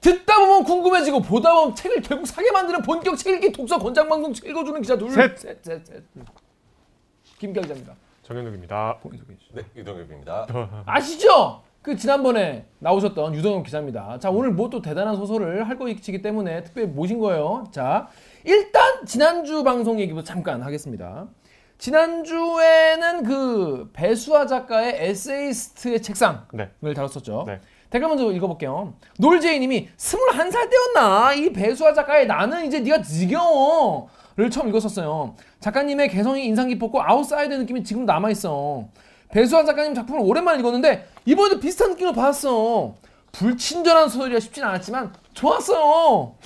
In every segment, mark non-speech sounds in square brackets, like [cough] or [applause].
듣다 보면 궁금해지고 보다 보면 책을 결국 사게 만드는 본격 책 읽기 독서 권장 방송 읽어주는 기자 둘, 셋. 셋, 셋, 셋. 김기아 기자입니다. 정현욱입니다. 네, 유동엽입니다. [laughs] 아시죠? 그 지난번에 나오셨던 유동엽 기자입니다. 자 오늘 뭐 또 대단한 소설을 할 것이기 때문에 특별히 모신 거예요. 자 일단 지난주 방송 얘기부터 잠깐 하겠습니다. 지난주에는 그 배수아 작가의 에세이스트의 책상을 네. 다뤘었죠. 네. 댓글 먼저 읽어볼게요. 놀제이님이 21살 때였나? 이 배수아 작가의 나는 이제 네가 지겨워 를 처음 읽었었어요. 작가님의 개성이 인상 깊었고 아웃사이더 느낌이 지금 남아있어. 배수아 작가님 작품을 오랜만에 읽었는데 이번에도 비슷한 느낌을 받았어. 불친절한 소설이라 쉽진 않았지만 좋았어요.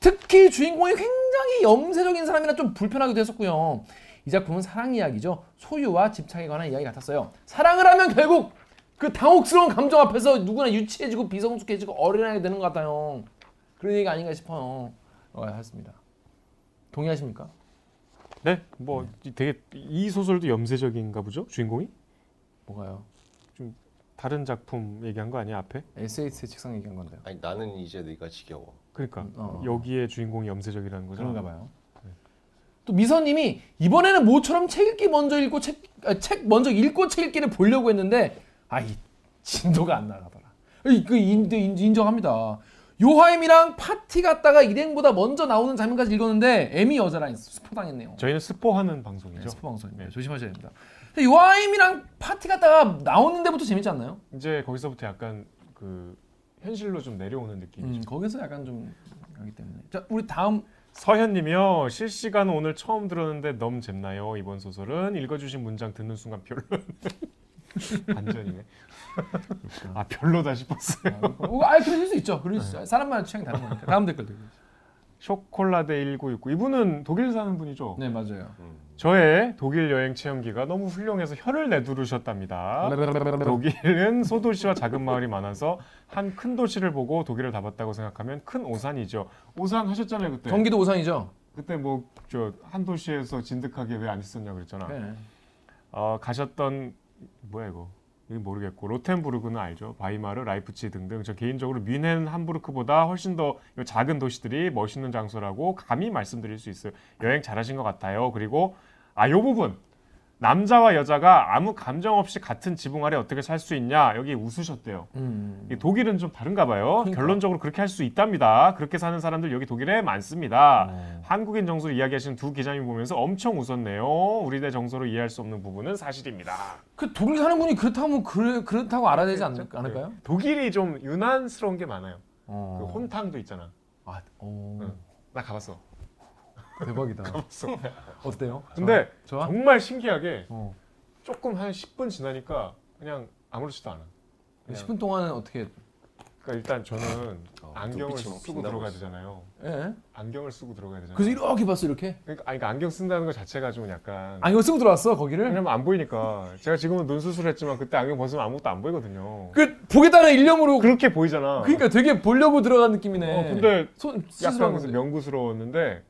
특히 주인공이 굉장히 염세적인 사람이라 좀 불편하기도 했었고요. 이 작품은 사랑 이야기죠. 소유와 집착에 관한 이야기 같았어요. 사랑을 하면 결국 그 당혹스러운 감정 앞에서 누구나 유치해지고 비성숙해지고 어린아이 되는 것 같아요. 그런 얘기가 아닌가 싶어요. 어, 하였습니다. 동의하십니까? 네, 뭐 되게 이 소설도 염세적인가 보죠 주인공이 뭐가요? 다른 작품 얘기한 거 아니야 앞에? 에세이스 책상 얘기한 건데요. 아니 나는 이제 네가 지겨워. 그러니까 어. 여기에 주인공이 염세적이라는 거죠. 그런가 봐요. 또 미선님이 이번에는 모처럼 책 읽기 먼저 읽고 책, 아, 책 먼저 읽고 책 읽기를 보려고 했는데 아이 진도가 안 나가더라. 이- 그 인, 인, 인정합니다. 요하임이랑 파티 갔다가 일행보다 먼저 나오는 장면까지 읽었는데 M이 여자란 스포 당했네요. 저희는 스포하는 방송이죠. 네, 스포 방송입니다. 네. 조심하셔야 됩니다. 요하임이랑 파티 갔다가 나오는 데부터 재밌지 않나요? 이제 거기서부터 약간 그 현실로 좀 내려오는 느낌이죠. 음, 거기서 약간 좀 가기 때문에. 자, 우리 다음 서현님이요 실시간 오늘 처음 들었는데 너무 잼나요 이번 소설은 읽어주신 문장 듣는 순간 별로 [laughs] 반전이네 아 별로다 싶었어요 어, 아, 그러실 수 있죠. 그럴 수 있어요. 사람마다 취향이 다른 거니까. 다음 댓글 드리죠. 쇼콜라데 1969 이분은 독일 사는 분이죠 네, 맞아요. 저의 독일 여행 체험기가 너무 훌륭해서 혀를 내두르셨답니다 독일은 소도시와 작은 마을이 많아서 한 큰 도시를 보고 독일을 다 봤다고 생각하면 큰 오산이죠 오산 하셨잖아요 그때 경기도 오산이죠. 그때 뭐 저 한 도시에서 진득하게 왜 안 있었냐 그랬잖아 네. 어, 가셨던 뭐야 이거? 이거 모르겠고. 로텐부르크는 알죠? 바이마르 라이프치 등등. 저 개인적으로 뮌헨 함부르크보다 훨씬 더요 작은 도시들이 멋있는 장소라고 감히 말씀드릴 수 있어요 여행 잘하신 것 같아요. 그리고 아 요 부분 남자와 여자가 아무 감정 없이 같은 지붕 아래 어떻게 살 수 있냐 여기 웃으셨대요 음. 이 독일은 좀 다른가 봐요 그러니까. 결론적으로 그렇게 할 수 있답니다 그렇게 사는 사람들 여기 독일에 많습니다 어. 한국인 정서를 이야기하시는 두 기자님 보면서 엄청 웃었네요. 우리네 정서로 이해할 수 없는 부분은 사실입니다. 그 독일 사는 분이 그렇다면 그래, 그렇다고 알아야 되지 않, 않을까요? 네. 독일이 좀 유난스러운 게 많아요. 어. 그 혼탕도 있잖아. 아, 오. 응. 나 가봤어. 대박이다. 어때요? 근데 좋아? 정말 신기하게 어. 조금 한 10분 지나니까 그냥 아무렇지도 않아. 그냥 10분 동안은 어떻게? 그러니까 일단 저는 어, 안경을 쓰고 빛나고 들어가야 있어. 되잖아요. 예. 안경을 쓰고 들어가야 되잖아요. 그래서 이렇게 봤어 이렇게. 그러니까, 아니, 그러니까 안경 쓴다는 것 자체가 좀 약간 안경 쓰고 들어왔어 거기를. 왜냐면 안 보이니까 제가 지금은 눈 수술했지만 그때 안경 벗으면 아무것도 안 보이거든요. 그 보겠다는 일념으로. 그렇게 보이잖아. 그러니까 되게 보려고 들어간 느낌이네. 어, 근데 손 약간 명구스러웠는데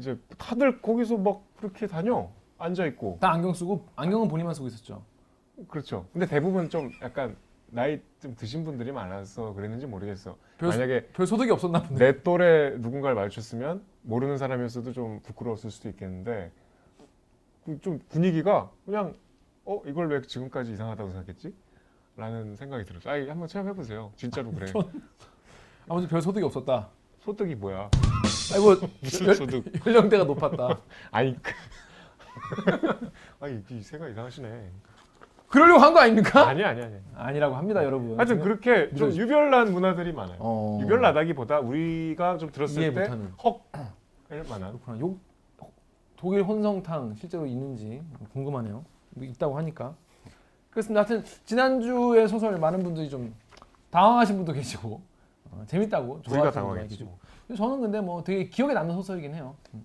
이제 다들 거기서 막 그렇게 다녀 앉아 있고 다 안경 쓰고 안경은 본인만 쓰고 있었죠. 그렇죠. 근데 대부분 좀 약간 나이 좀 드신 분들이 많아서 그랬는지 모르겠어. 별, 만약에 별 소득이 없었나 보네. 내 또래 누군가를 마주쳤으면 모르는 사람이었어도 좀 부끄러웠을 수도 있겠는데 그좀 분위기가 그냥 어 이걸 왜 지금까지 이상하다고 생각했지? 라는 생각이 들었어. 아 한번 체험해 보세요. 진짜로 그래. 아무튼 별 소득이 없었다. 소득이 뭐야? 아이고 [laughs] 무슨 열- 소득? 연령대가 높았다. [laughs] 아니 그... [laughs] 아니 이 생각 이상하시네. 그러려고 한 거 아닙니까? 아니 아니 아니. 아니라고 합니다, 여러분. 하여튼 그렇게 좀 믿어주십시오. 유별난 문화들이 많아요. 어. 유별나다기보다 우리가 좀 들었을 못하는. 헉! 할 만한. 그렇구나. 요 독일 혼성탕 실제로 있는지 궁금하네요. 뭐 있다고 하니까. 그렇습니다. 하여튼 지난주에 소설 많은 분들이 좀 당황하신 분도 계시고 어, 재밌다고 우리가 분도 당황했지. 근데 저는 근데 뭐 되게 기억에 남는 소설이긴 해요. 음.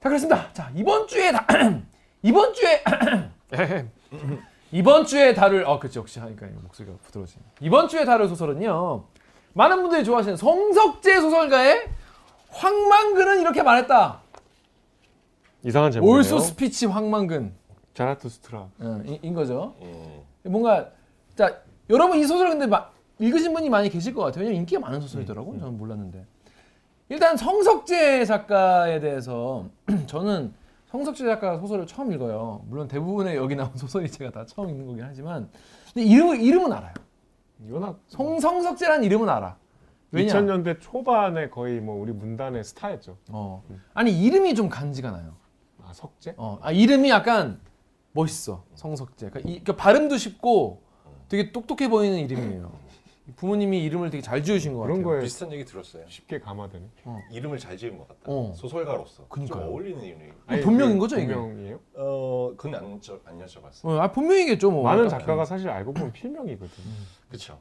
자 그렇습니다. 자 이번 주에 다 [clears throat] 이번 주에 [clears throat] 이번 주에 다룰 어 그치 역시 하니까 목소리가 부드러워지네. 이번 주에 다룰 소설은요. 많은 분들이 좋아하시는 송석재 소설가의 황만근은 이렇게 말했다. 이상한 제목이네요. Also sprach 황만근 자라투스트라. 어, 인, 인 거죠. 음. 뭔가 자 여러분 이 소설 근데 막 읽으신 분이 많이 계실 것 같아요. 왜냐면 인기가 많은 소설이더라고. 저는 몰랐는데. 일단 성석제 작가에 대해서 [clears throat] 저는 성석제 작가 소설을 처음 읽어요. 물론 대부분의 여기 나온 [laughs] 소설이 제가 다 처음 읽는 거긴 하지만 근데 이름 이름은 알아요. 워낙 성 성석재라는 이름은 알아. 왜냐? 2000년대 초반에 거의 뭐 우리 문단의 스타였죠. 어. 아니 이름이 좀 간지가 나요. 아 석재? 어. 아 이름이 약간 멋있어. 성석재. 그러니까, 이, 그러니까 발음도 쉽고 되게 똑똑해 보이는 이름이에요. 부모님이 이름을 되게 잘 지으신 것 같아요. 그런 거에 비슷한 얘기 들었어요. 쉽게 감화되네. 이름을 잘 지은 것 같다. 어. 소설가로서 그니까요. 좀 어울리는 이름이. 아니, 본명인 거죠, 이게? 본명이에요? 어, 그건 안, 여쭤, 안 여쭤봤어요. 어, 아 본명이겠죠. 뭐. 많은 딱히. 작가가 사실 알고 보면 필명이거든. 그렇죠.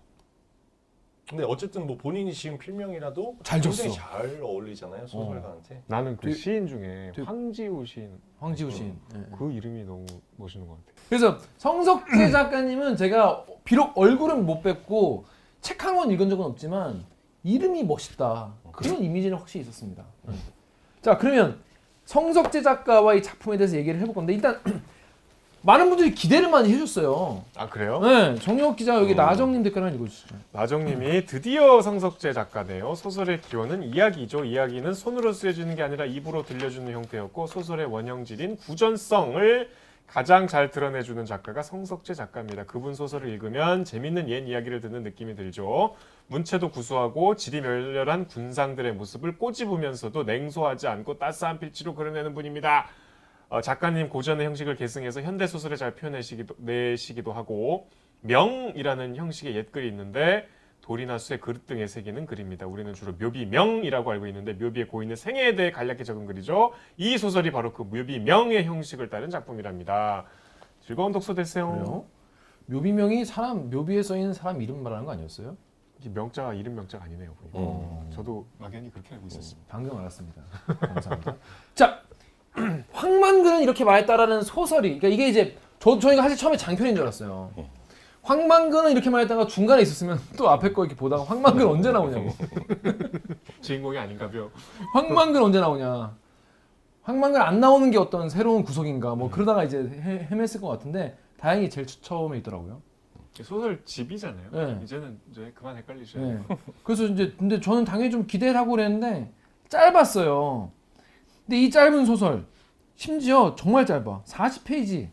근데 어쨌든 뭐 본인이 지은 필명이라도 잘 굉장히 줬어. 잘 어울리잖아요 소설가한테. 나는 그 되게- 시인 중에 되게- 황지우 시인 황지우 시인. 예. 그 이름이 너무 멋있는 것 같아. 그래서 성석재 작가님은 제가 비록 얼굴은 못 뵙고 책 한 권 읽은 적은 없지만 이름이 멋있다 그런 이미지는 확실히 있었습니다. 네. 자 그러면 성석재 작가와 이 작품에 대해서 얘기를 해볼 건데 일단 [clears throat] 많은 분들이 기대를 많이 해줬어요. 아 그래요? 네, 정혁 기자 여기 나정님 댓글 하나 읽어주시죠. 나정님이 드디어 성석재 작가네요. 소설의 기원은 이야기죠. 이야기는 손으로 쓰여지는 게 아니라 입으로 들려주는 형태였고 소설의 원형질인 구전성을 가장 잘 드러내주는 작가가 성석재 작가입니다. 그분 소설을 읽으면 재밌는 옛 이야기를 듣는 느낌이 들죠. 문체도 구수하고 질이 멸렬한 군상들의 모습을 꼬집으면서도 냉소하지 않고 따스한 필지로 그려내는 분입니다. 어, 작가님 고전의 형식을 계승해서 현대 소설에 잘 표현내시기도 내시기도 하고 명이라는 형식의 옛글이 있는데 돌이나 쇠 그릇 등에 새기는 글입니다. 우리는 주로 묘비명이라고 알고 있는데 묘비의 고인의 생애에 대해 간략히 적은 글이죠. 이 소설이 바로 그 묘비명의 형식을 따른 작품이랍니다. 즐거운 독서 되세요. 그래요? 묘비명이 사람 묘비에 써 있는 사람 이름 말하는 거 아니었어요? 이게 명자가 이름 명자가 아니네요. 보니까. 어. 저도 막연히 그렇게 알고 있었습니다. 방금 알았습니다. [laughs] 감사합니다. 자, [clears throat] 황만근은 이렇게 말했다라는 소설이, 그러니까 이게 이제 저 저희가 사실 처음에 장편인 줄 알았어요. 황만근은 이렇게 말했다가 중간에 있었으면 [laughs] 또 앞에 거 이렇게 보다가 황만근 언제 나오냐고. [laughs] 주인공이 아닌가요? 황만근 언제 나오냐. 황만근 안 나오는 게 어떤 새로운 구석인가. 뭐 그러다가 이제 헤, 헤맸을 것 같은데 다행히 제일 처- 처음에 있더라고요. 소설 집이잖아요. 네. 이제는 이제 그만 헷갈리셔야 네. 돼요. [laughs] 그래서 이제 근데 저는 당연히 좀 기대를 하고 그랬는데 짧았어요. 근데 이 짧은 소설 심지어 정말 짧아. 40페이지.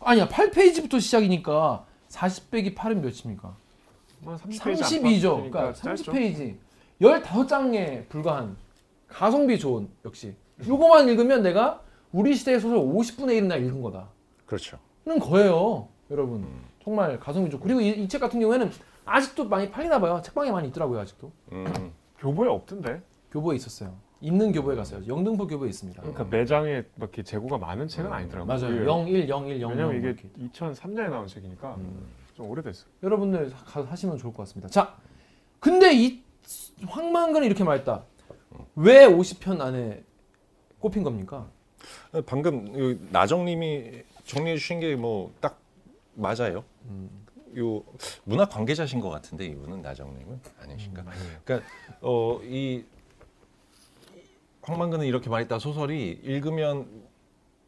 아니야, 8페이지부터 시작이니까 40 빼기 8은 몇입니까? 뭐 30페이지 32죠. 안팎이니까 그러니까 짧죠. 30페이지. 15장에 불과한 가성비 좋은 역시. 요거만 읽으면 내가 우리 시대의 소설 50분의 1이나 읽은 거다. 그렇죠. 는 거예요, 여러분. 정말 가성비 좋고 그리고 이책 같은 경우에는 아직도 많이 팔리나 봐요. 책방에 많이 있더라고요, 아직도. 음. 교보에 없던데. 교보에 있었어요. 있는 교보에 갔어요. 영등포 교보에 있습니다. 그러니까 매장에 막 이렇게 재고가 많은 책은 아니더라고요. 맞아요. 그게 01, 01, 00. 왜냐면 이게 이렇게. 2003년에 나온 책이니까 좀 오래됐어요. 여러분들 가, 하시면 좋을 것 같습니다. 자, 근데 이 황만근이 이렇게 말했다. 왜 50편 안에 꼽힌 겁니까? 방금 요 나정님이 정리해 주신 게 뭐 딱 맞아요. 요 문학 관계자신 것 같은데 이분은 나정님은 아니신가? 그러니까 어 이 황만근은 이렇게 말했다 소설이 읽으면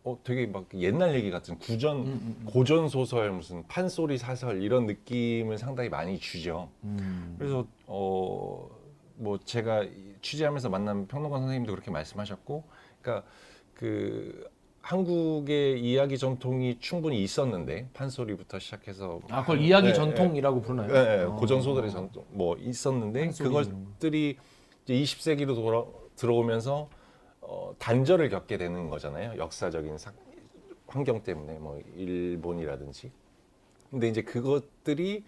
어 되게 막 옛날 얘기 같은 구전 음, 고전 소설 무슨 판소리 사설 이런 느낌을 상당히 많이 주죠. 음. 그래서 어 뭐 제가 이 취재하면서 만난 평론가 선생님도 그렇게 말씀하셨고, 그러니까 그 한국의 이야기 전통이 충분히 있었는데 판소리부터 시작해서 아, 그걸 이야기 네, 전통이라고 부르나요? 네, 네, 어. 고전 소설의 전통 뭐 있었는데. 그것들이 이제 20세기로 돌아, 들어오면서 어, 단절을 겪게 되는 거잖아요. 역사적인 사- 환경 때문에 뭐 일본이라든지. 근데 이제 그것들이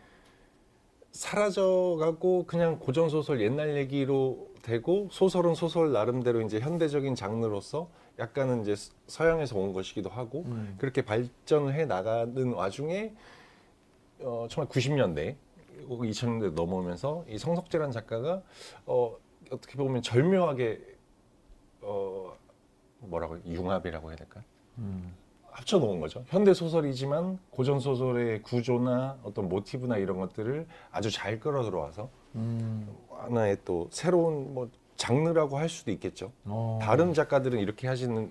사라져가고 그냥 고전 소설 옛날 얘기로 되고 소설은 소설 나름대로 이제 현대적인 장르로서 약간은 이제 서양에서 온 것이기도 하고 음. 그렇게 발전을 해 나가는 와중에 어, 정말 90년대, 2000년대 넘어오면서 이 성석재라는 작가가 어, 어떻게 보면 절묘하게 어, 뭐라고 융합이라고 해야 될까? 음. 합쳐 놓은 거죠. 현대 소설이지만 고전 소설의 구조나 어떤 모티브나 이런 것들을 아주 잘 끌어 들어와서 음. 하나의 또 새로운 뭐 장르라고 할 수도 있겠죠. 어. 다른 작가들은 이렇게 하시는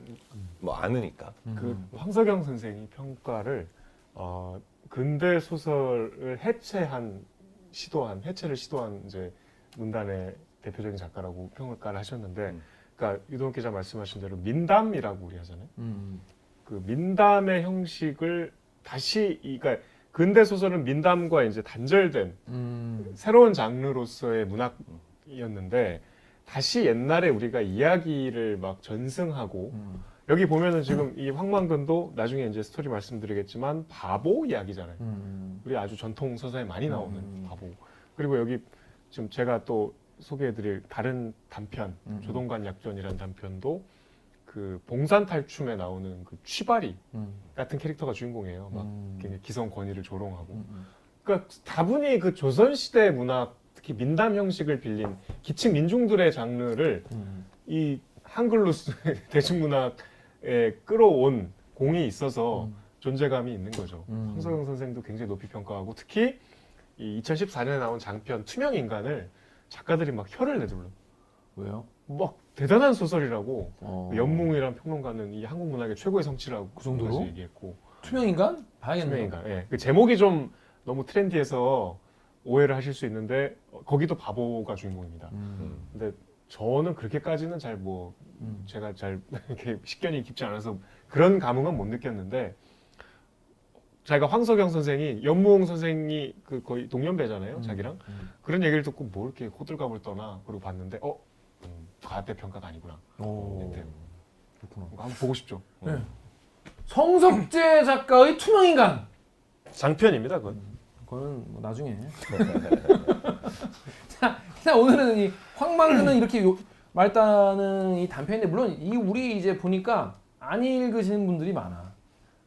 뭐 않으니까. 음. 그 황석영 선생이 평가를 어, 근대 소설을 해체한 시도한 해체를 시도한 이제 문단의 대표적인 작가라고 평가를 하셨는데, 음. 그러니까 유동 기자 말씀하신 대로 민담이라고 우리 하잖아요. 음. 그 민담의 형식을 다시 이 그러니까 근대 소설은 민담과 이제 단절된 음. 새로운 장르로서의 문학이었는데 다시 옛날에 우리가 이야기를 막 전승하고 음. 여기 보면은 지금 이 황만근도 나중에 이제 스토리 말씀드리겠지만 바보 이야기잖아요. 음. 우리 아주 전통 서사에 많이 나오는 음. 바보. 그리고 여기 지금 제가 또 소개해드릴 다른 단편 음. 조동관 약전이라는 단편도 그 봉산 탈춤에 나오는 그 취바리 음. 같은 캐릭터가 주인공이에요. 막 음. 기성 권위를 조롱하고. 음. 그러니까 다분히 그 조선 시대 문학 특히 민담 형식을 빌린 기층 민중들의 장르를 음. 이 한글로 쓰- [laughs] 대중문학에 끌어온 공이 있어서 음. 존재감이 있는 거죠. 음. 황석영 선생도 굉장히 높이 평가하고 특히 이 2014년에 나온 장편 투명 인간을 작가들이 막 혀를 내둘러. 왜요? 막 대단한 소설이라고 어. 연몽이란 평론가는 이 한국 문학의 최고의 성취라고 그 정도로? 얘기했고 투명 인간? 봐야겠네요. 투명 인간. 예. 그 제목이 좀 너무 트렌디해서 오해를 하실 수 있는데 어, 거기도 바보가 주인공입니다. 음. 근데 저는 그렇게까지는 잘뭐 음. 제가 잘 [laughs] 이렇게 식견이 깊지 않아서 그런 감흥은 못 느꼈는데 자기가 황석영 선생이 연무홍 선생이 그 거의 동년배잖아요 음. 자기랑 음. 그런 얘기를 듣고 뭐 이렇게 호들갑을 떠나 그러고 봤는데 어 음, 과대 평가가 아니구나 오. 네. 그렇구나. 한번 보고 싶죠 네. 성석재 작가의 투명 인간. 장편입니다 그건 그거는 뭐 나중에. [laughs] 자, 자 오늘은 이 황망근은 이렇게 요, 말다는 이 단편인데 물론 이 우리 이제 보니까 안 읽으시는 분들이 많아.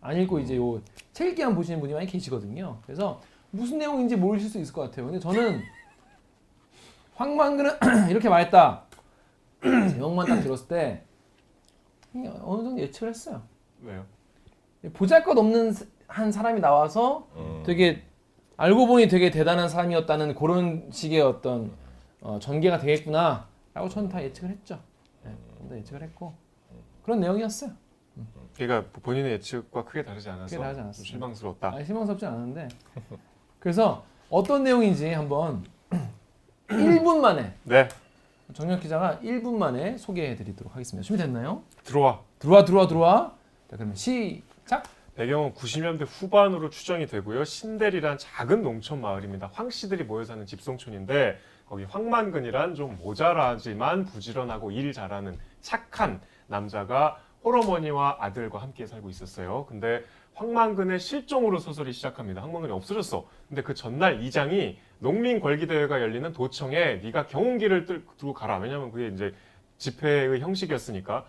안 읽고 이제 요 책 읽기만 보시는 분이 많이 계시거든요. 그래서 무슨 내용인지 모르실 수 있을 것 같아요. 근데 저는 황망근은 [clears throat] 이렇게 말했다. [clears throat] 제목만 딱 들었을 때 어느 정도 예측을 했어요. 왜요? 보잘것없는 한 사람이 나와서 음. 되게 알고 보니 되게 대단한 사람이었다는 그런 식의 어떤 어, 전개가 되겠구나라고 저는 다 예측을 했죠. 네, 다 예측을 했고 그런 내용이었어요. 그러니까 본인의 예측과 크게 다르지 않아서 크게 다르지 좀 않았습니다. 실망스럽다 아, 실망스럽지 않은데 그래서 어떤 내용인지 한번 [clears throat] 1분 만에 네 정혁 기자가 1분 만에 소개해드리도록 하겠습니다. 준비됐나요? 들어와 들어와 들어와 들어와. 자 그러면 시작. 배경은 90년대 후반으로 추정이 되고요. 신대리란 작은 농촌 마을입니다. 황 씨들이 모여 사는 집송촌인데 거기 황만근이란 좀 모자라지만 부지런하고 일 잘하는 착한 남자가 홀어머니와 아들과 함께 살고 있었어요. 근데 황만근의 실종으로 소설이 시작합니다. 황만근이 없어졌어. 근데 그 전날 이장이 농민 걸기 대회가 열리는 도청에 네가 경운기를 들- 들고 가라. 왜냐면 그게 이제 집회의 형식이었으니까.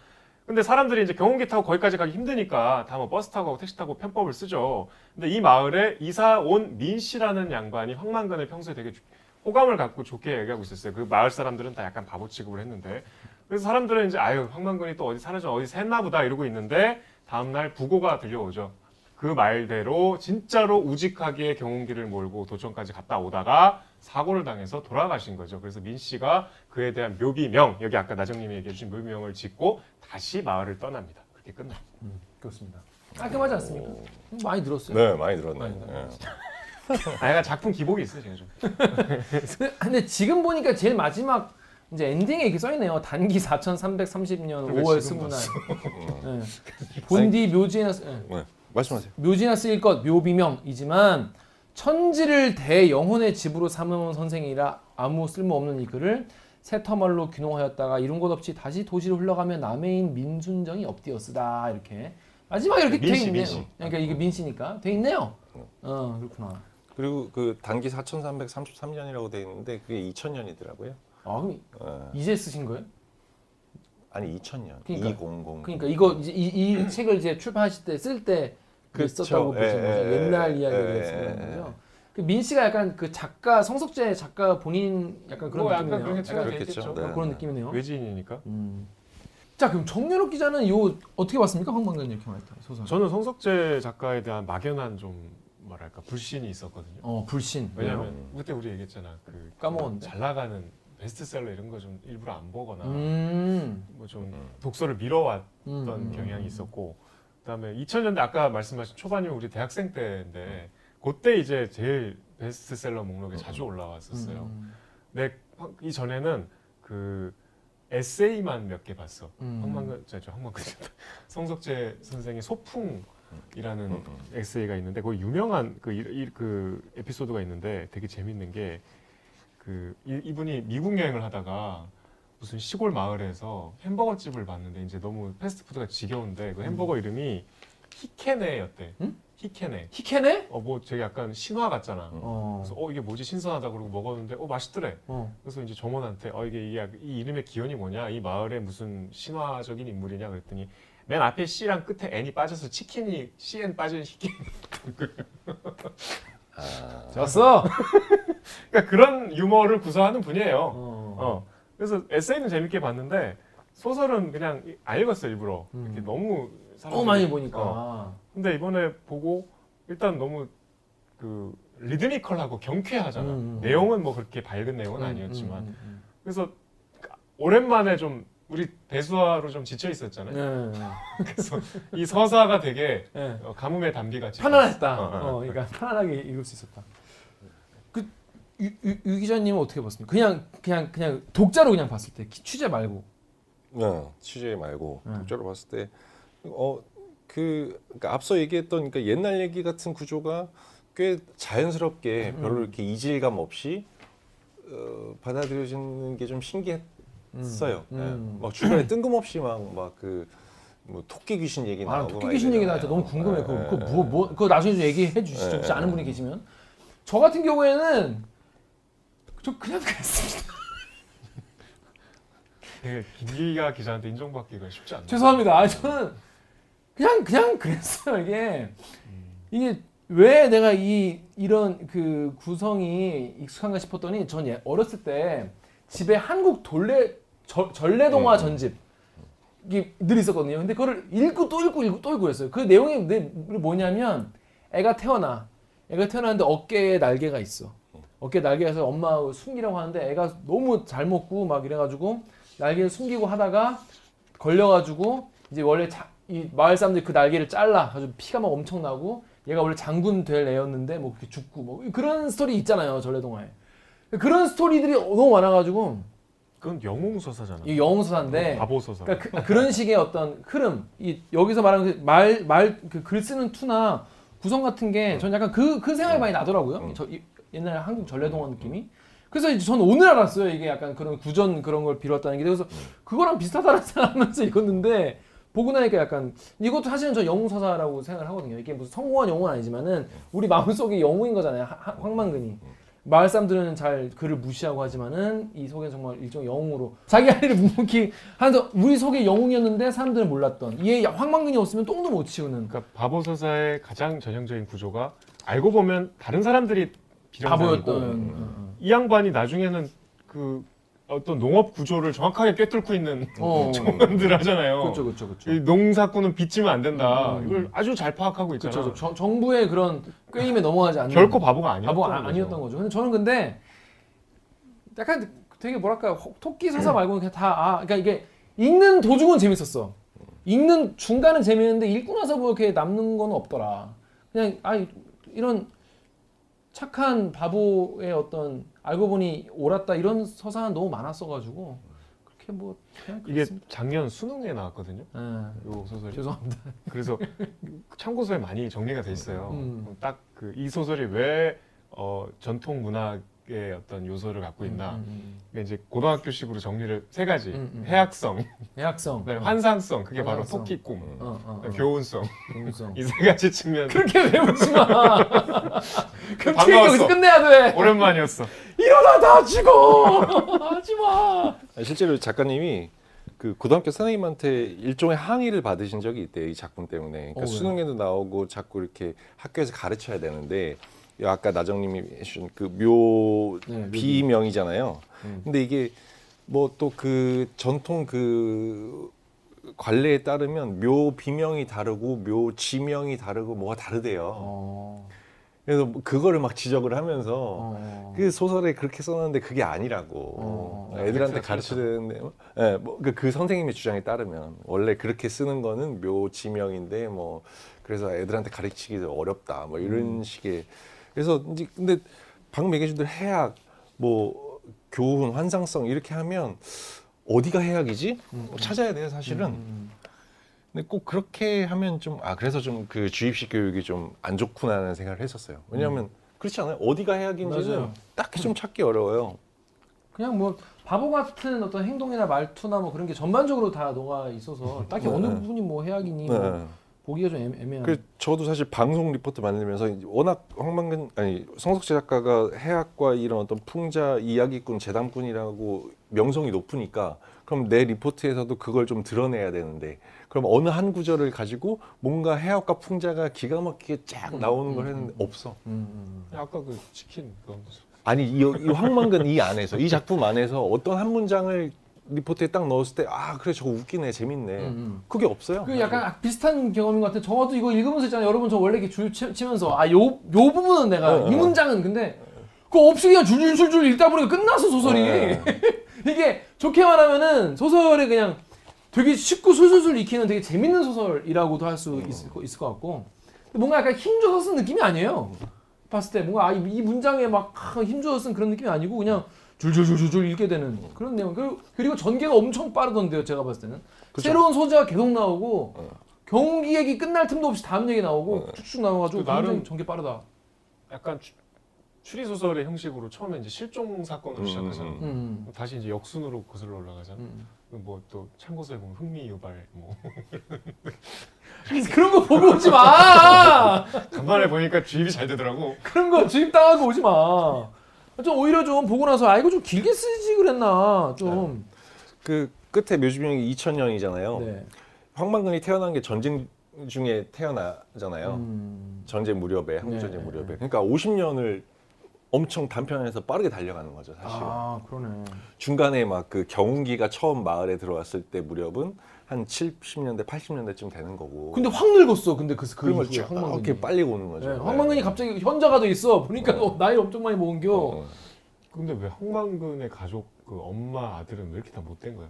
근데 사람들이 이제 경운기 타고 거기까지 가기 힘드니까 다뭐 버스 타고 택시 타고 편법을 쓰죠. 근데 이 마을에 이사 온 민 씨라는 양반이 황만근을 평소에 되게 주- 호감을 갖고 좋게 얘기하고 있었어요. 그 마을 사람들은 다 약간 바보 취급을 했는데 그래서 사람들은 이제 아유 황만근이 또 어디 사라져 어디 샜나 보다 이러고 있는데 다음날 부고가 들려오죠. 그 말대로 진짜로 우직하게 경운기를 몰고 도청까지 갔다 오다가 사고를 당해서 돌아가신 거죠. 그래서 민 씨가 그에 대한 묘비명 여기 아까 나정님이 얘기해 주신 묘비명을 짓고 다시 마을을 떠납니다. 그렇게 끝나. 그렇습니다. 깔끔하지 않습니까? 많이 들었어요. 네, 많이 들었네. 많이 예. 아, 약간 작품 기복이 있어요, 제가 좀. [laughs] 근데 지금 보니까 제일 마지막 이제 엔딩에 이렇게 써있네요. 단기 4,330년 그러게 5월 지금 스무 날. 예. 본디 묘지나 쓰- 예. 네, 말씀하세요. 묘지나 쓰일 것 묘비명이지만 천지를 대영혼의 집으로 삼은 선생이라 아무 쓸모없는 이 글을 새터말로 귀농하였다가 이룬 것 없이 다시 도시로 흘러가며 남해인 민순정이 엎디었으다 이렇게 마지막에 이렇게 돼 민씨, 있네요. 민씨. 그러니까 이게 민씨니까 돼 있네요. 어 그렇구나. 그리고 그 단기 4,333년이라고 돼 있는데 그게 2000년이더라고요. 아 그럼 예. 이제 쓰신 거예요? 아니 2000년. 그러니까. 2000. 그러니까 이거 이제 이, 이 [clears throat] 책을 이제 출판하실 때 쓸 때. 썼다고 보시는 예, 거죠. 예, 옛날 예, 이야기를 예, 쓰는 예, 거죠. 그민 씨가 약간 그 작가 성석재 작가 본인 약간 그런 뭐 약간 느낌이네요. 약간 그렇겠죠. 있겠죠. 네. 그런 느낌이네요. 외지인이니까. 음. 자 그럼 정연욱 기자는 요 어떻게 봤습니까 황방근 이렇게 말했다 소설. 저는 성석재 작가에 대한 막연한 좀 뭐랄까 불신이 있었거든요. 어 불신. 왜냐면 음. 그때 우리 얘기했잖아. 그 까먹었는데. 잘 나가는 베스트셀러 이런 거 좀 일부러 안 보거나 음. 뭐좀 음. 독서를 미뤄왔던 음. 경향이 있었고 그다음에 2000년대 아까 말씀하신 초반이면 우리 대학생 때인데 그때 이제 제일 베스트셀러 목록에 자주 올라왔었어요. 음. 내이 전에는 그 에세이만 몇 개 봤어. 음. 황만근 저저 황만근 [laughs] 성석재 선생의 소풍이라는 음, 음. 에세이가 있는데 거기 유명한 그, 이, 이- 그 에피소드가 있는데 되게 재밌는 게 그 이 분이 미국 여행을 하다가 무슨 시골 마을에서 햄버거 집을 봤는데 이제 너무 패스트푸드가 지겨운데 그 햄버거 이름이 히케네였대. 음? 히케네. 히케네? 어 뭐 되게 약간 신화 같잖아. 음. 어. 그래서 어 이게 뭐지 신선하다 그러고 먹었는데 어 맛있더래. 어. 그래서 이제 점원한테 어 이게 이, 이 이름의 기원이 뭐냐 이 마을에 무슨 신화적인 인물이냐 그랬더니 맨 앞에 C랑 끝에 N이 빠져서 치킨이 CN 빠진 치킨 아, 좋았어. [laughs] 그러니까 그런 유머를 구사하는 분이에요 어. 어 그래서 에세이는 재밌게 봤는데 소설은 그냥 안 읽었어 일부러 음. 너무 너무 많이 사람들이- 보니까. 어. 근데 이번에 보고 일단 너무 그 리드미컬하고 경쾌하잖아 음, 음. 내용은 뭐 그렇게 밝은 내용은 음, 아니었지만 음, 음, 그래서 오랜만에 좀 우리 대수화로 좀 지쳐 있었잖아요. 음. 네, [laughs] 그래서 이 서사가 되게 네. 네. 어, 가뭄의 담비 같이 편안했다. 어, 어. 어, 그러니까 편안하게 읽을 수 있었다. 그 유, 유, 유 기자님은 어떻게 봤습니까? 그냥 그냥 그냥 독자로 그냥 봤을 때 기- 취재 말고. 네, 취재 말고 음. 독자로 봤을 때, 어, 그 그러니까 앞서 얘기했던 그러니까 옛날 얘기 같은 구조가 꽤 자연스럽게 음. 별로 이렇게 이질감 없이 어, 받아들여지는 게 좀 신기했어요. 음. 예. 음. 막 중간에 뜬금없이 막 막 그 뭐 토끼 귀신 얘기 아, 나오고 토끼 막 귀신 얘기. 나한테 너무 궁금해. 예, 그거 예, 그거 예. 뭐, 뭐 그거 나중에 좀 얘기해 주시죠. 예, 혹시 예, 아는 예. 분이 계시면. 저 같은 경우에는 저 그냥 그랬습니다. [laughs] 되게 김기가 기자한테 인정받기가 쉽지 않네. 죄송합니다. 아, 저는 그냥 그냥 그랬어요. 이게 이게 왜 내가 이 이런 그 구성이 익숙한가 싶었더니 전 예- 어렸을 때 집에 한국 돌레 저- 전래동화 음. 전집 이게 늘 있었거든요. 근데 그거를 읽고 또 읽고 읽고 또 읽고 했어요. 그 내용이 내- 뭐냐면 애가 태어나 애가 태어났는데 어깨에 날개가 있어. 어깨 있어 엄마 숨기라고 하는데 애가 너무 잘 먹고 막 이래가지고 날개를 숨기고 하다가 걸려가지고 이제 원래 자, 이 마을 사람들이 그 날개를 잘라. 가지고 피가 막 엄청 나고 얘가 원래 장군 될 애였는데 뭐 그렇게 죽고 뭐 그런 스토리 있잖아요 전래동화에. 그런 스토리들이 너무 많아가지고. 그건 영웅 서사잖아. 이 영웅 서사인데 바보 서사. 그러니까 그, 런 식의 어떤 흐름. 이 여기서 말하는 말말 그글 쓰는 투나 구성 같은 게 전 약간 그그 생각이 많이 나더라고요. 음. 저 이- 옛날 한국 전래동화 느낌이? 그래서 이제 저는 오늘 알았어요. 이게 약간 그런 구전 그런 걸 빌었다는 게. 그래서 그거랑 비슷하다는 생각하면서 읽었는데 보고 나니까 약간 이것도 사실은 저 영웅서사라고 생각을 하거든요. 이게 무슨 성공한 영웅은 아니지만은 우리 마음속에 영웅인 거잖아요. 하- 하- 황만근이. 마을 사람들은 잘 그를 무시하고 하지만은 이 속에 정말 일종 영웅으로. 자기 할 일을 묵묵히 하면서 우리 속에 영웅이었는데 사람들은 몰랐던. 이에 황만근이 없으면 똥도 못 치우는. 그러니까 바보 서사의 가장 전형적인 구조가 알고 보면 다른 사람들이 바보였던 비령사이고 음, 음. 이 양반이 나중에는 그 어떤 농업 구조를 정확하게 꿰뚫고 있는 어. 청원들 하잖아요. 그렇죠 그렇죠 그렇죠 이 농사꾼은 빚지면 안 된다. 음. 이걸 아주 잘 파악하고 있잖아. 그렇죠 정- 정부의 그런 꾀임에 넘어가지 않는 결코 바보가 아니었던 바보 아, 거죠. 아니었던 거죠. 근데 저는 근데 약간 되게 뭐랄까 호- 토끼 서사 말고는 그냥 다 아, 그러니까 이게 읽는 도중은 재밌었어. 읽는 중간은 재밌는데 읽고 나서 뭐 이렇게 남는 건 없더라. 그냥 아 이- 이런 착한 바보의 어떤 알고 보니 옳았다 이런 서사가 너무 많았어가지고 그렇게 뭐 이게. 작년 수능에 나왔거든요. 예, 요 소설이. 죄송합니다. [laughs] 그래서 참고서에 많이 정리가 돼 있어요. 음. 딱그 이 소설이 왜 어, 전통 문학 의 어떤 요소를 갖고 있나. 음, 음, 그게 이제 고등학교식으로 정리를 세 가지. 음, 음. 해학성, 음. 그다음에 어, 환상성, 그게 바로 환상성. 토끼 꿈. 음. 어, 어, 어. 교훈성. 교훈성. [laughs] 이 세 가지 측면. 그렇게 외우지 마. [laughs] 그럼 반가웠어. 책 여기서 끝내야 돼. 오랜만이었어. 이러다 다 죽어. [laughs] 하지 마. 아니, 실제로 작가님이 그 고등학교 선생님한테 일종의 항의를 받으신 적이 있대요 이 작품 때문에 그러니까 어, 왜요? 수능에도 나오고 자꾸 이렇게 학교에서 가르쳐야 되는데 이 아까 나정님이 해주신 그묘 네. 비명이잖아요 음. 근데 이게 뭐 또 그 전통 그 관례에 따르면 묘 비명이 다르고 묘 지명이 다르고 뭐가 다르대요 어. 그래서 뭐 그거를 막 지적을 하면서 어. 그 소설에 그렇게 써놨는데 그게 아니라고 어, 애들한테 텍스트가 가르쳐 되는데 예, 뭐그 그 선생님의 주장에 따르면 원래 그렇게 쓰는 거는 묘 지명인데 뭐 그래서 애들한테 가르치기 어렵다 뭐 이런 음. 식의 그래서 이제 근데 방금 얘기해준 대로 해악, 뭐 교훈, 환상성 이렇게 하면 어디가 해악이지? 뭐 찾아야 돼요, 사실은. 음. 근데 꼭 그렇게 하면 좀 아 그래서 좀 그 주입식 교육이 좀 안 좋구나라는 생각을 했었어요. 왜냐하면 그렇지 않아요? 어디가 해악인지는 음. 맞아요. 딱히 좀 찾기 어려워요. 그냥 뭐 바보 같은 어떤 행동이나 말투나 뭐 그런 게 전반적으로 다 녹아 있어서 [laughs] 딱히 네, 어느 네. 부분이 뭐 해악이니 네. 뭐 보기가 좀 애매- 애매한. 그 저도 사실 방송 리포트 만들면서 워낙 황만근 아니 성석제 작가가 해학과 이런 어떤 풍자 이야기꾼 재담꾼이라고 명성이 높으니까 그럼 내 리포트에서도 그걸 좀 드러내야 되는데 그럼 어느 한 구절을 가지고 뭔가 해학과 풍자가 기가 막히게 쫙 나오는 걸 했는데 없어. 음, 음. 아까 그 치킨 그거 아니 이, 이 황만근 이 안에서 이 작품 안에서 어떤 한 문장을 리포트에 딱 넣었을 때 아 그래 저거 웃기네 재밌네 음, 음. 그게 없어요. 그 약간 비슷한 경험인 것 같아. 저도 이거 읽으면서 있잖아요. 여러분 저 원래 이렇게 줄 치- 치면서 아 요 요 부분은 내가 어, 이 어. 문장은 근데 그거 없이 그냥 줄줄줄줄 읽다 보니까 끝났어 소설이. 네. [laughs] 이게 좋게 말하면은 소설에 그냥 되게 쉽고 술술술 익히는 되게 재밌는 소설이라고도 할 수 있을, 거- 있을 것 같고 뭔가 약간 힘줘서 쓴 느낌이 아니에요. 봤을 때 뭔가 아, 이, 이 문장에 막 아, 힘줘서 쓴 그런 느낌이 아니고 그냥 줄줄줄줄줄 읽게 되는 그런 내용. 그리고, 그리고 전개가 엄청 빠르던데요. 제가 봤을 때는 그쵸. 새로운 소재가 계속 나오고 어. 경기 얘기 끝날 틈도 없이 다음 얘기 나오고 어. 쭉쭉 나와가지고 그 나름- 굉장히 전개 빠르다. 약간 추, 추리 소설의 형식으로 처음에 이제 실종 사건으로 음, 시작하잖아. 음, 음. 다시 이제 역순으로 거슬러 올라가잖아. 음. 뭐 또 참고서에 보면 흥미 유발 뭐 [laughs] 그런 거 보고 오지 마. 간만에 보니까 주입이 잘 되더라고. 그런 거 주입 당하고 오지 마. 좀 오히려 좀 보고 나서 아 이거 좀 길게 쓰지 그랬나 좀. 그 끝에 묘주병이 2000년이잖아요. 네. 황만근이 태어난 게 전쟁 중에 태어나잖아요. 음. 전쟁 무렵에 한국 네, 전쟁 네, 무렵에. 네. 그러니까 50년을 엄청 단편에서 빠르게 달려가는 거죠, 사실은. 아 그러네. 중간에 막 그 경운기가 처음 마을에 들어왔을 때 무렵은 한 70년대, 80년대쯤 되는 거고. 근데 확 늙었어. 근데 그, 그 그러면 이후에 쫙 황망근이. 이렇게 빨리 오는 거죠. 네, 황망근이 갑자기 현자가 돼 있어. 보니까 어, 나이 엄청 많이 먹은겨. 어. 근데 왜 황만근의 가족 그 엄마 아들은 왜 이렇게 다 못된 거야?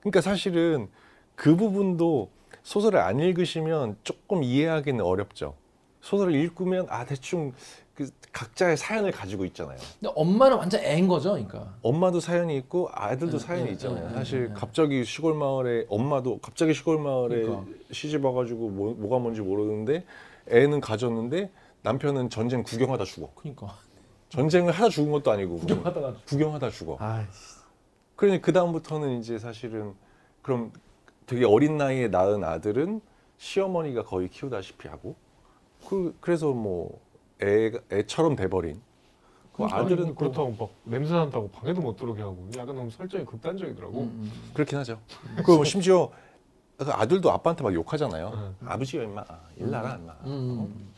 그러니까 사실은 그 부분도 소설을 안 읽으시면 조금 이해하기는 어렵죠. 소설을 읽으면 아 대충 그 각자의 사연을 가지고 있잖아요. 근데 엄마는 완전 애인 거죠, 그러니까. 엄마도 사연이 있고 아들도 네, 사연이 네, 있잖아요. 네, 사실 네. 갑자기 시골 마을에 엄마도 갑자기 시골 마을에 그러니까. 시집 와가지고 뭐, 뭐가 뭔지 모르는데 애는 가졌는데 남편은 전쟁 구경하다 죽어. 그러니까 전쟁을 하다 죽은 것도 아니고 구경하다가. 구경하다 죽어. 아, 그러니 그 다음부터는 이제 사실은 그럼 되게 어린 나이에 낳은 아들은 시어머니가 거의 키우다시피 하고 그 그래서 뭐 애, 애처럼 돼버린 그 아들은 또 그렇다고 막 냄새 난다고 방에도 못 들어오게 하고 약간 너무 설정이 극단적이더라고. 음, 그렇긴 하죠. 그리고 심지어 그 아들도 아빠한테 막 욕하잖아요. 응. 아버지가 임마 일 나라 임마. 음. 음.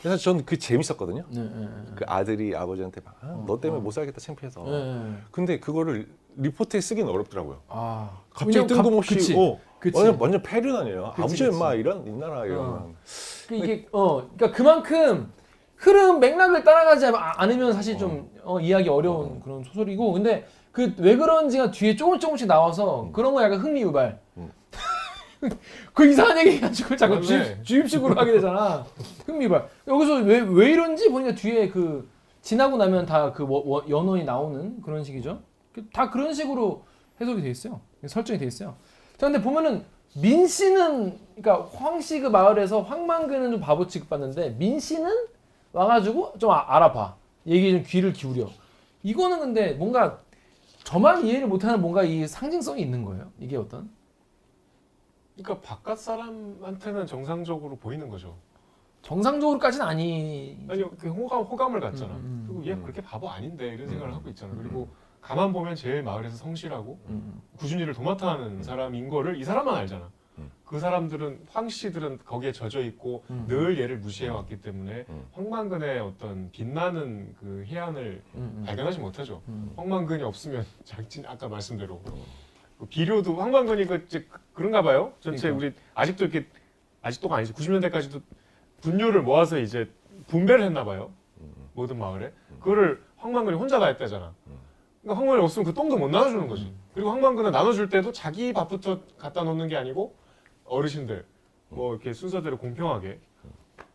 그래서 저는 그 재밌었거든요. 네, 네, 네. 그 아들이 아버지한테 막, 아, 너 때문에 어. 못 살겠다 창피해서. 네, 네. 근데 그거를 리포트에 쓰기는 어렵더라고요. 아, 갑자기 갑- 뜬금없이 그치. 어, 그치. 완전 완전 패륜 아니에요. 아버지. 임마 이런 이 나라 이러면. 그 이게 어, 그러니까 그만큼 흐름 맥락을 따라가지 아- 않으면 사실 좀 어, 이해하기 어려운 그런 소설이고, 근데 그 왜 그런지가 뒤에 조금 조금씩 나와서 그런 거 약간 흥미 유발. 음. [laughs] 그 이상한 얘기 가지고 자꾸 맞네. 주입, 주입식으로 하게 되잖아. 흥미 유발. 여기서 왜 왜 이런지 보니까 뒤에 그 지나고 나면 다 그 연원이 나오는 그런 식이죠. 그다 그런 식으로 해석이 돼 있어요. 설정이 돼 있어요. 자, 근데 보면은 민 씨는 그러니까 황 씨 그 마을에서 황만근은 좀 바보 취급받는데 민 씨는 와가지고 좀 아- 알아봐. 얘기에 좀 귀를 기울여. 이거는 근데 뭔가 저만 이해를 못하는 뭔가 이 상징성이 있는 거예요. 이게 어떤? 그러니까 바깥 사람한테는 정상적으로 보이는 거죠. 정상적으로까지는 아니. 아니 그 호감 호감을 갖잖아. 음, 음. 그리고 얘 음. 그렇게 바보 아닌데 이런 생각을 음. 하고 있잖아. 그리고 가만 보면 제일 마을에서 성실하고 음. 꾸준히 일을 도맡아 하는 사람인 거를 이 사람만 알잖아. 음. 그 사람들은 황 씨들은 거기에 젖어 있고 음. 늘 얘를 무시해 왔기 때문에 음. 황만근의 어떤 빛나는 그 해안을 음, 음. 발견하지 못하죠. 음. 황만근이 없으면 [laughs] 작진 아까 말씀대로 그 비료도 황만근이 그 이제 그- 그런가 봐요. 전체 그러니까. 우리 아직도 이렇게 아직도가 아니지 90년대까지도 분뇨를 모아서 이제 분배를 했나 봐요. 모든 마을에 그거를 황만근이 혼자 다 했다잖아. 그러니까 황만근이 없으면 그 똥도 못 나눠주는 거지. 그리고 황만근은 나눠줄 때도 자기 밥부터 갖다 놓는 게 아니고 어르신들 뭐 이렇게 순서대로 공평하게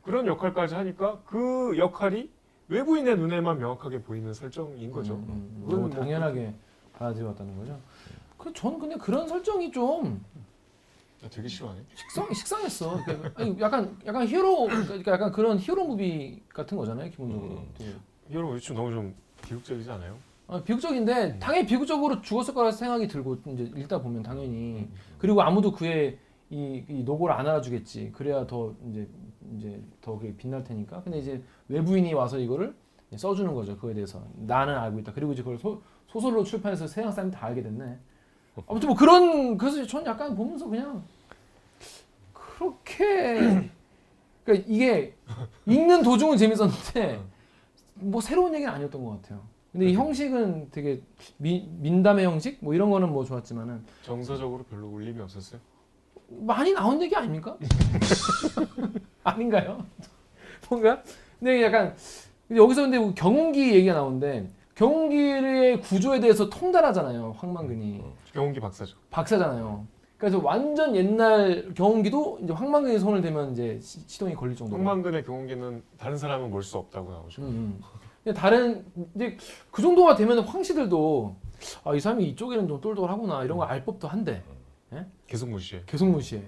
그런 역할까지 하니까 그 역할이 외부인의 눈에만 명확하게 보이는 설정인 거죠. 음, 음, 그건 너무 뭐 당연하게 받아들여왔다는 거죠. 그 저는 근데 그런 설정이 좀 나 되게 싫어하네. 식상 식상했어. 그러니까 아니, 약간 약간 히어로 그러니까 약간 그런 히어로 무비 같은 거잖아요 기본적으로. 음. 되게. 여러분 요즘 너무 좀 비극적이지 않아요? 아, 비극적인데 당연히 비극적으로 죽었을 거라 생각이 들고 이제 읽다 보면 당연히 그리고 아무도 그의 이, 이 노고를 안 알아주겠지. 그래야 더 이제 이제 더 그게 빛날 테니까. 근데 이제 외부인이 와서 이거를 써주는 거죠. 그거에 대해서 나는 알고 있다. 그리고 이제 그걸 소, 소설로 출판해서 세상 사람이 다 알게 됐네. 아무튼 뭐 그런 그래서 전 약간 보면서 그냥 그렇게 [clears throat] 그러니까 이게 읽는 도중은 재밌었는데 뭐 새로운 얘기는 아니었던 것 같아요. 근데 이 형식은 되게 미, 민담의 형식 뭐 이런 거는 뭐 좋았지만은 정서적으로 별로 울림이 없었어요. 많이 나온 얘기 아닙니까? [laughs] 아닌가요? 뭔가? 근데 약간 여기서 근데 뭐 경운기 얘기가 나오는데 경운기의 구조에 대해서 통달하잖아요. 황만근이 경운기 박사죠. 박사잖아요. 그래서 완전 옛날 경운기도 이제 황만근이 손을 대면 이제 시, 시동이 걸릴 정도로. 황만근의 경운기는 다른 사람은 몰 수 없다고 나오죠. 음, 음. 다른 이제 그 정도가 되면 황씨들도 아, 이 사람이 이쪽에는 좀 똘똘하구나 이런 걸 알 법도 한데 계속 무시해. 계속 무시해.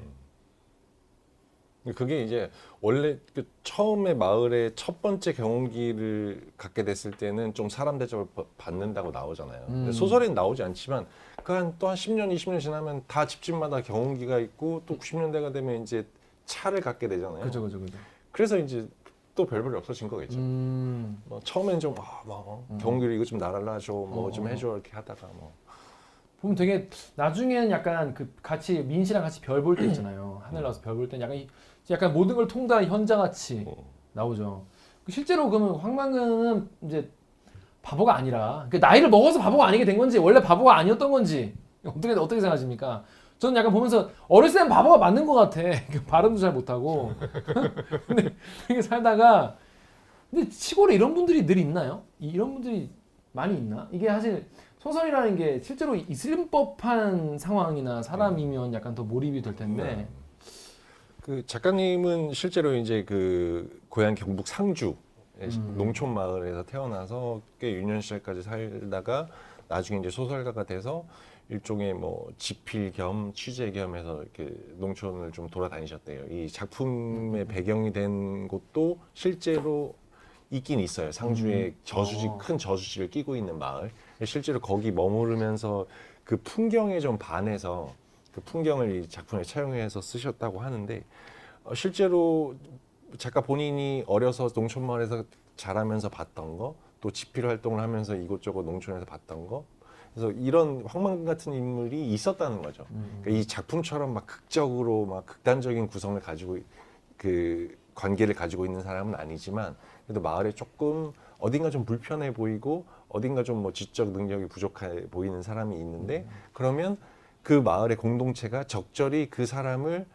그게 이제 원래 그 처음에 마을의 첫 번째 경운기를 갖게 됐을 때는 좀 사람 대접을 바- 받는다고 나오잖아요. 근데 음. 소설에는 나오지 않지만 그한 또 한 10년, 20년 지나면 다 집집마다 경운기가 있고 또 90년대가 되면 이제 차를 갖게 되잖아요. 그죠, 그죠, 그죠. 그래서 이제 또 별별이 없어진 거겠죠. 음, 뭐 처음엔 좀 아, 뭐 음. 경운기를 이거 좀 날아줘, 뭐 어, 좀 어. 해줘 이렇게 하다가 뭐 보면 되게 나중에는 약간 그 같이 민씨랑 같이 별 볼 때 있잖아요. 하늘 나와서 별 볼 때 약간 이- 약간 모든 걸 통달한 현자같이 어. 나오죠. 그 실제로 그러면 황만근은 이제 바보가 아니라 그 나이를 먹어서 바보가 아니게 된 건지 원래 바보가 아니었던 건지 어떻게 어떻게 생각하십니까? 저는 약간 보면서 어렸을 땐 바보가 맞는 것 같아. [laughs] 그 발음도 잘 못하고. [laughs] 근데 그렇게 살다가 근데 시골에 이런 분들이 늘 있나요? 이- 이런 분들이 많이 있나? 이게 사실 소설이라는 게 실제로 있을 법한 상황이나 사람이면 약간 더 몰입이 될 텐데. 네. 그 작가님은 실제로 이제 그 고향 경북 상주 음. 농촌 마을에서 태어나서 꽤 유년 시절까지 살다가 나중에 이제 소설가가 돼서 일종의 뭐 집필 겸 취재 겸 해서 이렇게 농촌을 좀 돌아다니셨대요. 이 작품의 배경이 된 곳도 실제로 있긴 있어요. 상주에 음. 저수지 어. 큰 저수지를 끼고 있는 마을. 실제로 거기 머무르면서 그 풍경에 좀 반해서 그 풍경을 이 작품에 차용해서 쓰셨다고 하는데 어, 실제로 작가 본인이 어려서 농촌 마을에서 자라면서 봤던 거, 또 집필 활동을 하면서 이곳저곳 농촌에서 봤던 거, 그래서 이런 황망 같은 인물이 있었다는 거죠. 음. 그러니까 이 작품처럼 막 극적으로 막 극단적인 구성을 가지고 그 관계를 가지고 있는 사람은 아니지만 그래도 마을에 조금 어딘가 좀 불편해 보이고 어딘가 좀 뭐 지적 능력이 부족해 보이는 사람이 있는데 그러면 그 마을의 공동체가 적절히 그 사람을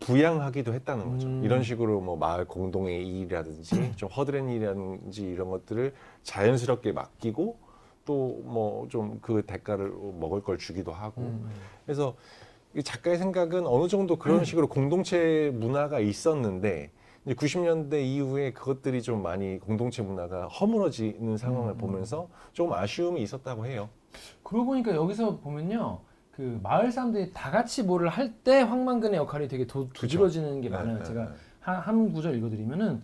부양하기도 했다는 거죠. 음. 이런 식으로 뭐 마을 공동의 일이라든지 좀 허드렛 일이라든지 이런 것들을 자연스럽게 맡기고 또 뭐 좀 그 대가를 먹을 걸 주기도 하고 음. 그래서 이 작가의 생각은 어느 정도 그런 식으로 공동체 문화가 있었는데 이제 90년대 이후에 그것들이 좀 많이 공동체 문화가 허물어지는 상황을 음. 보면서 좀 아쉬움이 있었다고 해요. 그러고 보니까 여기서 보면요. 그 마을 사람들이 다 같이 뭐를 할 때 황만근의 역할이 되게 도, 두드러지는 게 네, 많아요. 네, 제가 네. 한, 한 구절 읽어드리면은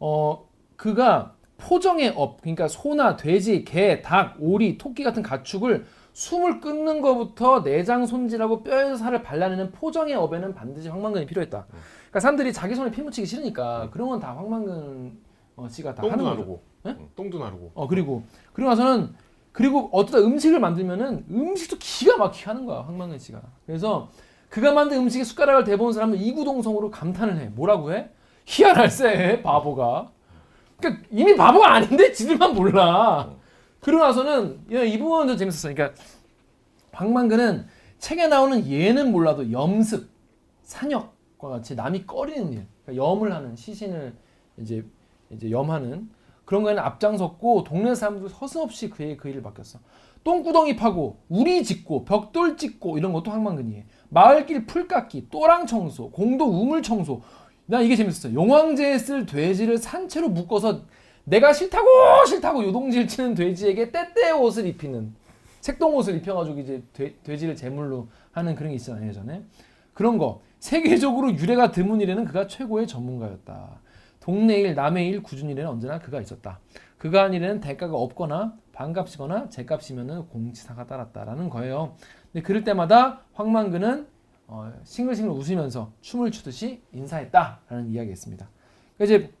어 그가 포정의 업 그러니까 소나 돼지, 개, 닭, 오리, 토끼 같은 가축을 숨을 끊는 것부터 내장 손질하고 뼈에서 살을 발라내는 포정의 업에는 반드시 황만근이 필요했다. 그러니까 사람들이 자기 손에 피 묻히기 싫으니까 그런 건 다 황만근 어, 씨가 다 하는. 나르고. 네? 똥도 나르고. 어 그리고 그리고 나서는 그리고 어쩌다 음식을 만들면은 음식도 기가 막히게 하는 거야 황만근 씨가. 그래서 그가 만든 음식에 숟가락을 대본 사람은 이구동성으로 감탄을 해. 뭐라고 해? 희한할세 바보가. 그러니까 이미 바보가 아닌데 지들만 몰라. 그러고 나서는 야, 이 부분도 재밌었어. 그러니까 황만근은 책에 나오는 예는 몰라도 염습, 산역 과 같이 남이 꺼리는 일, 그러니까 염을 하는 시신을 이제 이제 염하는 그런 거에는 앞장섰고 동네 사람들 서슴없이 그의 그 일을 맡겼어. 똥구덩이 파고 우리 짓고 벽돌 짓고 이런 것도 황만근이에 마을길 풀 깎기, 또랑 청소, 공도 우물 청소. 나 이게 재밌었어. 용왕제에 쓸 돼지를 산채로 묶어서 내가 싫다고 싫다고 요동질 치는 돼지에게 때때 옷을 입히는 색동 옷을 입혀가지고 이제 돼, 돼지를 제물로 하는 그런 게 있잖아요 예전에 그런 거 세계적으로 유래가 드문 일에는 그가 최고의 전문가였다. 동네 일, 남의 일, 꾸준 일에는 언제나 그가 있었다. 그가 한 일에는 대가가 없거나 반값이거나 제값이면은 공지사가 따랐다라는 거예요. 근데 그럴 때마다 황만근은 어, 싱글싱글 웃으면서 춤을 추듯이 인사했다라는 이야기였습니다. 그러니까 이제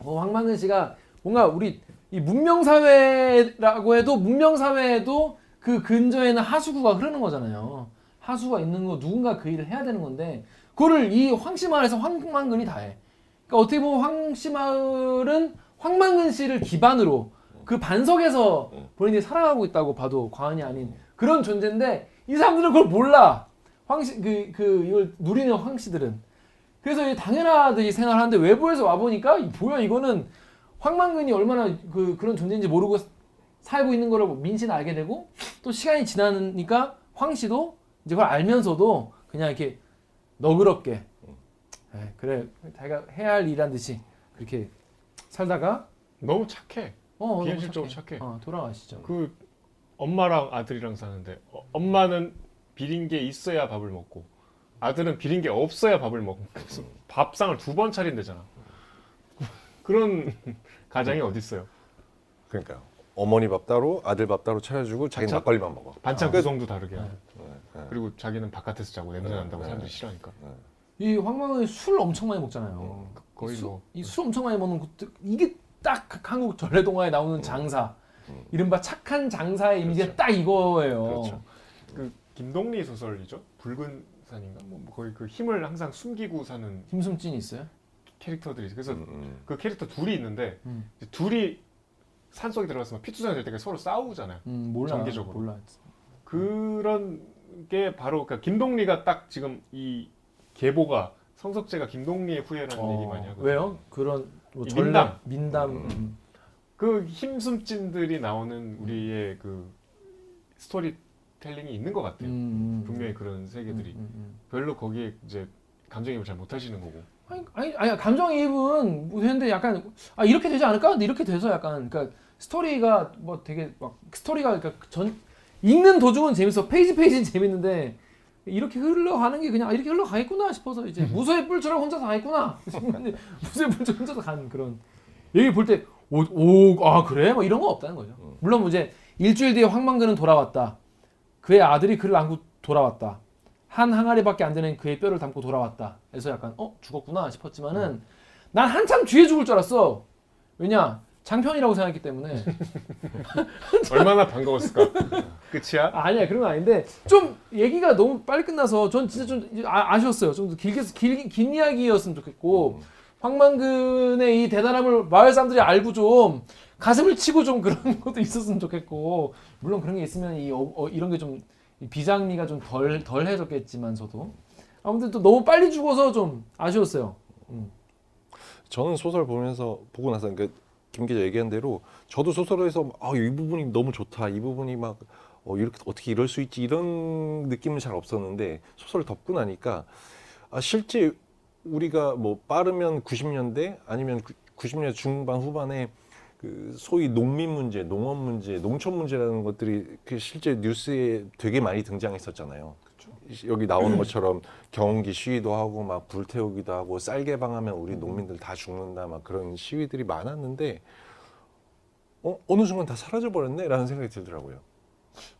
어, 황만근 씨가 뭔가 우리 이 문명 사회라고 해도 문명 사회에도 그 근저에는 하수구가 흐르는 거잖아요. 하수가 있는 거 누군가 그 일을 해야 되는 건데 그거를 이 황씨마을에서 황만근이 다 해. 그러니까 어떻게 보면 황씨마을은 황만근 씨를 기반으로 그 반석에서 본인이 살아가고 있다고 봐도 과언이 아닌 그런 존재인데 이 사람들은 그걸 몰라. 황씨 그 그 이걸 누리는 황씨들은 그래서 이 당연하듯이 생활하는데 외부에서 와 보니까 이 뭐야 이거는 황만근이 얼마나 그 그런 존재인지 모르고 살고 있는 거를 민씨는 알게 되고 또 시간이 지나니까 황씨도 이제 그걸 알면서도 그냥 이렇게 너그럽게 에, 그래 자기가 해야 할 일한 듯이 그렇게 살다가 너무 착해. 어, 너무 비현실적으로 착해. 어, 돌아가시죠. 그 엄마랑 아들이랑 사는데 어, 엄마는 비린 게 있어야 밥을 먹고 아들은 비린 게 없어야 밥을 먹고 그래서 밥상을 두 번 차린대잖아. 그런 [laughs] 가장이 어디 있어요? 그러니까 어머니 밥 따로 아들 밥 따로 차려주고 자기? 막걸리만 먹어. 반찬 아, 구성도 다르게 네, 네. 그리고 자기는 바깥에서 자고 냄새 네, 난다고 네. 사람들이 싫어하니까 이 황망은 술 엄청 많이 먹잖아요. 거의 뭐 이술 엄청 많이 먹는 것도 이게 딱 한국 전래동화에 나오는 장사. 이른바 착한 장사의 이미지가 딱 이거예요. 그렇죠. 그 김동리 소설이죠. 붉은 산인가 뭐 거의 그 힘을 항상 숨기고 사는 김숨찐 있어요? 캐릭터들이 있어요. 그래서 음, 음. 그 캐릭터 둘이 있는데 음. 이제 둘이 산 속에 들어가서 막 피투성이 될 때까지 서로 싸우잖아요. 음, 몰라. 정기적으로. 몰라. 그런 게 바로 그러니까 김동리가 딱 지금 이 계보가 성석재가 김동리의 후예라는 얘기 많이 하거든요. 어, 왜요? 그런 뭐이 전래 민담. 민담. 음. 음. 그 힘숨찐들이 나오는 우리의 그 스토리텔링이 있는 것 같아요. 음, 음. 분명히 그런 세계들이 음, 음, 음. 별로 거기에 이제 감정이입을 잘 못하시는 거고. 아니, 아니, 아니 감정이입은 뭐 했는데 약간 아 이렇게 되지 않을까? 근데 이렇게 돼서 약간 그러니까 스토리가 뭐 되게 막 스토리가 그러니까 전 읽는 도중은 재밌어. 페이지 페이지는 [laughs] 재밌는데 이렇게 흘러가는 게 그냥 아, 이렇게 흘러가겠구나 싶어서 이제 무소의 뿔처럼 혼자서 가겠구나. [laughs] 무소의 뿔처럼 혼자서 가는 그런 여기 볼때오오아 그래? 뭐 이런 거 없다는 거죠. 물론 뭐 이제 일주일 뒤에 황만근은 돌아왔다. 그의 아들이 그를 안고 돌아왔다. 한 항아리밖에 안 되는 그의 뼈를 담고 돌아왔다. 그래서 약간 어 죽었구나 싶었지만은 난 한참 뒤에 죽을 줄 알았어. 왜냐 장편이라고 생각했기 때문에 [laughs] 얼마나 반가웠을까. 끝이야? 아, 아니야 그런 건 아닌데 좀 얘기가 너무 빨리 끝나서 전 진짜 좀 아, 아쉬웠어요. 좀 더 길게 길, 긴 이야기였으면 좋겠고 황만근의 이 대단함을 마을 사람들이 알고 좀 가슴을 치고 좀 그런 [laughs] 것도 있었으면 좋겠고 물론 그런 게 있으면 이 어, 어, 이런 게 좀 비장미가 좀 덜 덜해졌겠지만서도 아무튼 또 너무 빨리 죽어서 좀 아쉬웠어요. 저는 소설 보면서 보고 나서 그러니까 김 기자 얘기한 대로 저도 소설에서 아, 이 부분이 너무 좋다. 이 부분이 막 어, 이렇게 어떻게 이럴 수 있지 이런 느낌은 잘 없었는데 소설을 덮고 나니까 아, 실제 우리가 뭐 빠르면 90년대 아니면 90년대 중반 후반에 그 소위 농민 문제, 농업 문제, 농촌 문제라는 것들이 그 실제 뉴스에 되게 많이 등장했었잖아요. 여기 나오는 것처럼 경운기 시위도 하고 막 불태우기도 하고 쌀 개방하면 우리 농민들 다 죽는다 막 그런 시위들이 많았는데 어 어느 순간 다 사라져 버렸네라는 생각이 들더라고요.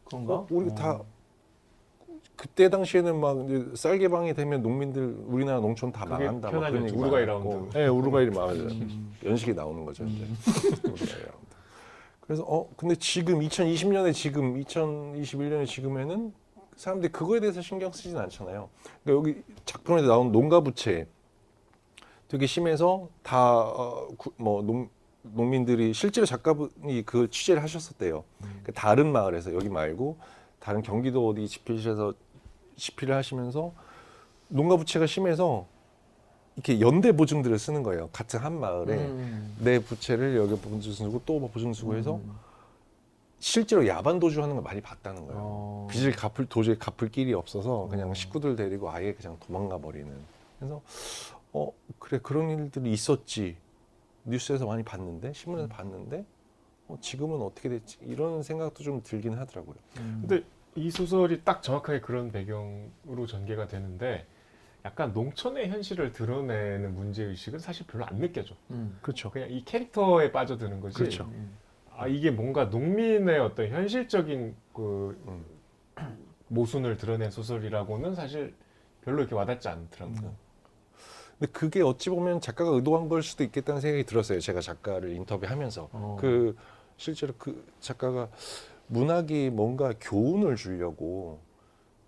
그런가? 어, 우리 다 그때 당시에는 막 쌀 개방이 되면 농민들 우리나라 농촌 다 망한다 막. 그런 얘기 우루과이. 라운드. 네, 우루과이 맞아요. 연식이 나오는 거죠 이제. 라운드. 그래서 어 근데 지금 2020년에 지금 2021년에 지금에는 사람들이 그거에 대해서 신경 쓰진 않잖아요. 그러니까 여기 작품에서 나온 농가 부채 되게 심해서 다뭐 농 농민들이 실제로 작가분이 그 취재를 하셨었대요. 그 다른 마을에서 여기 말고 다른 경기도 어디 집필실에서 집필을 하시면서 농가 부채가 심해서 이렇게 연대 보증들을 쓰는 거예요. 같은 한 마을에 음. 내 부채를 여기 보증 쓰고 또뭐 보증 쓰고 해서 음. 실제로 야반 도주하는 걸 많이 봤다는 거예요. 어. 빚을 갚을 도저히 갚을 길이 없어서 그냥 식구들 데리고 아예 그냥 도망가 버리는. 그래서 어 그래 그런 일들이 있었지. 뉴스에서 많이 봤는데 신문에서 봤는데 어, 지금은 어떻게 됐지 이런 생각도 좀 들긴 하더라고요. 근데 이 소설이 딱 정확하게 그런 배경으로 전개가 되는데 약간 농촌의 현실을 드러내는 문제 의식은 사실 별로 안 느껴져. 음. 그렇죠. 그냥 이 캐릭터에 빠져드는 거지. 그렇죠. 음. 아 이게 뭔가 농민의 어떤 현실적인 그 음. 모순을 드러낸 소설이라고는 사실 별로 이렇게 와닿지 않더라고요. 음. 근데 그게 어찌 보면 작가가 의도한 걸 수도 있겠다는 생각이 들었어요. 제가 작가를 인터뷰하면서 어. 그 실제로 그 작가가 문학이 뭔가 교훈을 주려고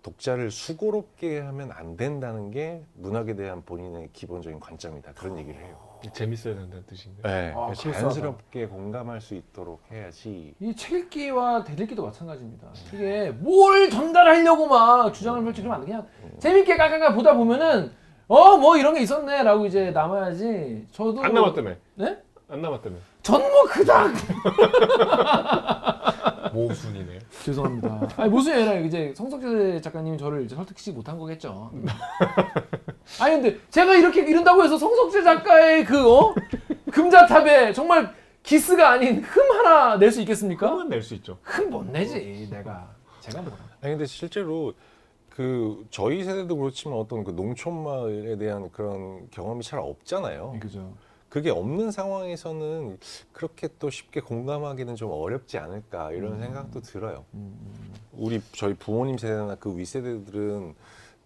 독자를 수고롭게 하면 안 된다는 게 문학에 대한 본인의 기본적인 관점이다 그런 얘기를 해요. 재밌어야 된다는 뜻인가요? 네, 아, 자연스럽게 공감할 수 있도록 해야지. 이 책 읽기와 대들기도 마찬가지입니다. 이게 뭘 전달하려고 막 주장을 펼치면 안 돼. 그냥 재밌게 까까까 보다 보면은 어 뭐 이런 게 있었네 라고 이제 남아야지. 저도 안 남았다며. 네? 안 남았다며. 전 뭐 그닥 [laughs] 모순이네요. [laughs] 죄송합니다. [laughs] 아니 모순이 아니라 이제 성석재 작가님이 저를 이제 설득시키지 못한 거겠죠. [laughs] 아니 근데 제가 이렇게 이른다고 해서 성석재 작가의 그 어? 금자탑에 정말 기스가 아닌 흠 하나 낼 수 있겠습니까? 그건 낼수 있죠. 흠 못 내지 내가. 제가 뭐. 아니 근데 실제로 그 저희 세대도 그렇지만 어떤 그 농촌 마을에 대한 그런 경험이 잘 없잖아요. 그죠. 그게 없는 상황에서는 그렇게 또 쉽게 공감하기는 좀 어렵지 않을까 이런 음. 생각도 들어요. 음. 우리 저희 부모님 세대나 그 윗세대들은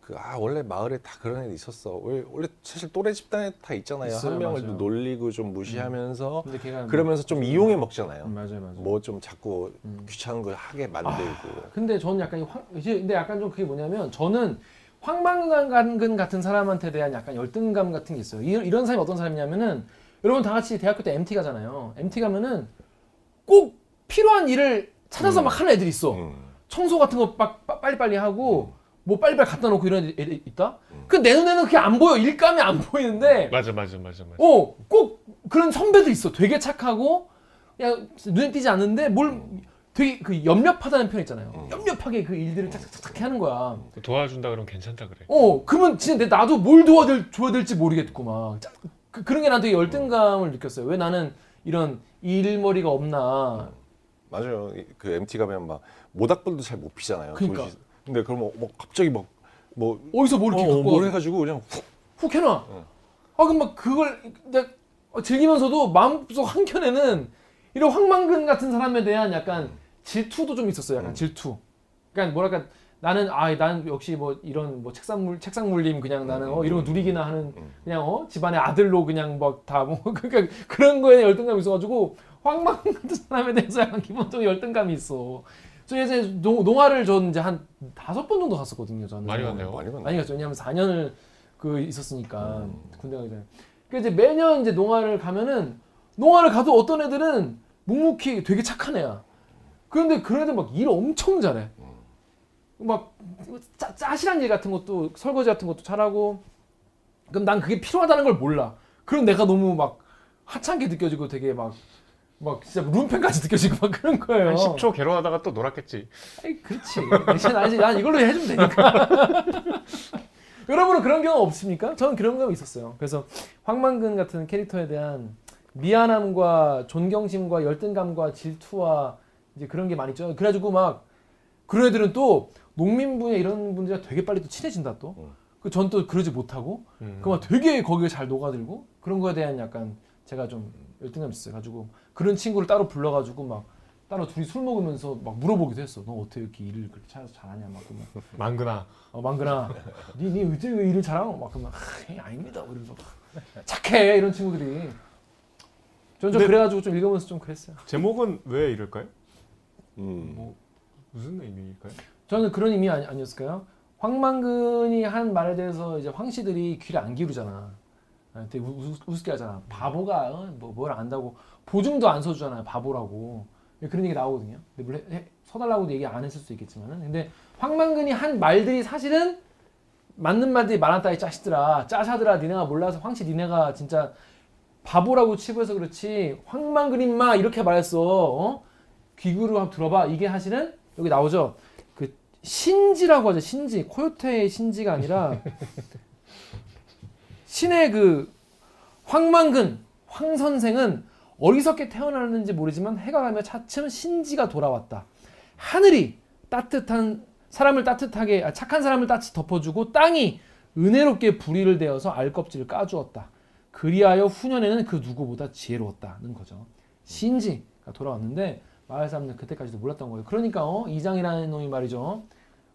그 아 원래 마을에 다 그런 애들 있었어. 왜 원래 사실 또래 집단에 다 있잖아요. 있어요, 한 명을 맞아요. 놀리고 좀 무시하면서 걔가 그러면서 좀 이용해 먹잖아요. 음, 맞아요, 맞아요. 뭐 좀 자꾸 음. 귀찮은 걸 하게 만들고. 근데 저는 약간 이제 근데 약간 좀 그게 뭐냐면 저는 황망근 같은 사람한테 대한 약간 열등감 같은 게 있어요. 이, 이런 사람이 어떤 사람이냐면은 여러분 다 같이 대학교 때 MT 가잖아요. MT 가면은 꼭 필요한 일을 찾아서 음. 막 하는 애들이 있어. 음. 청소 같은 거 막 빨리빨리 하고 뭐 빨리빨리 갖다 놓고 이런 애들이 있다. 음. 그내 눈에는 그게 안 보여. 일감이 안 보이는데 맞아, 맞아, 맞아, 맞아. 어, 꼭 그런 선배도 있어. 되게 착하고, 야, 눈에 띄지 않는데 뭘 되게 그 염렵하다는 표현 있잖아요. 음. 염렵하게 그 일들을 착착착 하는 거야. 도와준다 그러면 괜찮다 그래. 어, 그러면 진짜 내- 나도 뭘 도와줄, 줘야 될지 모르겠고 막. 짜- 그, 그런 게 난 되게 열등감을 느꼈어요. 왜 나는 이런 일머리가 없나. 맞아요. 이- 그 MT 가면 막 모닥불도 잘 못 피잖아요. 그러니까. 도시- 근데 그러면 뭐 갑자기 막 뭐 어디서 뭘 이렇게 갖고 뭘 와. 해가지고 그냥 훅 훅 해놔. 응. 아, 그럼 막 그걸 내가 즐기면서도 마음속 한 켠에는 이런 황망근 같은 사람에 대한 약간 질투도 좀 있었어요. 약간 음. 질투. 그러니까 뭐랄까 나는 아, 나는 역시 뭐 이런 뭐 책상물 책상물림 그냥 나는 어 이런 거 누리기나 하는 음. 그냥 어 집안의 아들로 그냥 뭐 다뭐 [laughs] 그러니까 그런 거에 열등감이 있어가지고 황망 같은 [laughs] 사람에 대해서 약간 기본적인 열등감이 있어. 저 예전에 농, 농화를 전 이제 한 다섯 번 정도 갔었거든요. 저는 많이 갔네요. 많이 갔네. 많이 갔죠. 왜냐하면 4년을 그 있었으니까 음. 군대 가기 전에. 그 이제 매년 이제 농화를 가면은 농화를 가도 어떤 애들은 묵묵히 되게 착한 애야. 그런데 그런 애들 막 일 엄청 잘해. 막 짜, 짜실한 일 같은 것도 설거지 같은 것도 잘하고. 그럼 난 그게 필요하다는 걸 몰라. 그럼 내가 너무 막 하찮게 느껴지고 되게 막. 막 진짜 룸펜까지 느껴지고 막 그런 거예요. 한 10초 괴로워하다가 또 놀았겠지. 아이, 그렇지. 아직 난 이걸로 해주면 되니까. [laughs] 여러분은 그런 경험 없습니까? 저는 그런 경험 있었어요. 그래서 황만근 같은 캐릭터에 대한 미안함과 존경심과 열등감과 질투와 이제 그런 게 많이 있죠. 그래가지고 막 그런 애들은 또 농민 분야 이런 분들이랑 되게 빨리 또 친해진다 또. 음. 그전 또 그러지 못하고 음. 그막 되게 거기에 잘 녹아들고 그런 거에 대한 약간 제가 좀 열등감 있어요. 가지고 그런 친구를 따로 불러가지고 막 따로 둘이 술 먹으면서 막 물어보기도 했어. 너 어떻게 이렇게 일을 그렇게 찾아서 잘하냐 막 그러면 망근아. 어 망근아, 니니 어떻게 왜 일을 잘하고 막 그러면 아, 예, 아닙니다. 이러면서 착해 이런 친구들이. 전좀 근데- 그래가지고 좀 읽으면서 좀 그랬어요. 제목은 왜 이럴까요? 음. 뭐 무슨 의미일까요? 저는 그런 의미 아니, 아니 었을까요? 황만근이 한 말에 대해서 이제 황씨들이 귀를 안 기울이잖아. 아, 되게 우, 우, 우습게 하잖아. 바보가 어? 뭐, 뭘 안다고 보증도 안 서주잖아요. 바보라고 그런 얘기 나오거든요. 근데 물론 해- 서달라고도 얘기 안 했을 수 있겠지만은 근데 황만근이 한 말들이 사실은 맞는 말들이 많았다 이 짜시더라 짜샤들아 니네가 몰라서 황씨 니네가 진짜 바보라고 치부해서 그렇지 황만근 임마 이렇게 말했어 어? 귀구로 한번 들어봐 이게 사실은 여기 나오죠 그 신지라고 하죠 신지 코요테의 신지가 아니라 [laughs] 신의 그 황만근 황 선생은 어리석게 태어났는지 모르지만 해가 가며 차츰 신지가 돌아왔다. 하늘이 따뜻한 사람을 따뜻하게 아, 착한 사람을 따뜻히 덮어주고 땅이 은혜롭게 불의를 대어서 알껍질을 까주었다. 그리하여 후년에는 그 누구보다 지혜로웠다는 거죠. 신지가 돌아왔는데 마을 사람들 그때까지도 몰랐던 거예요. 그러니까 어, 이장이라는 놈이 말이죠.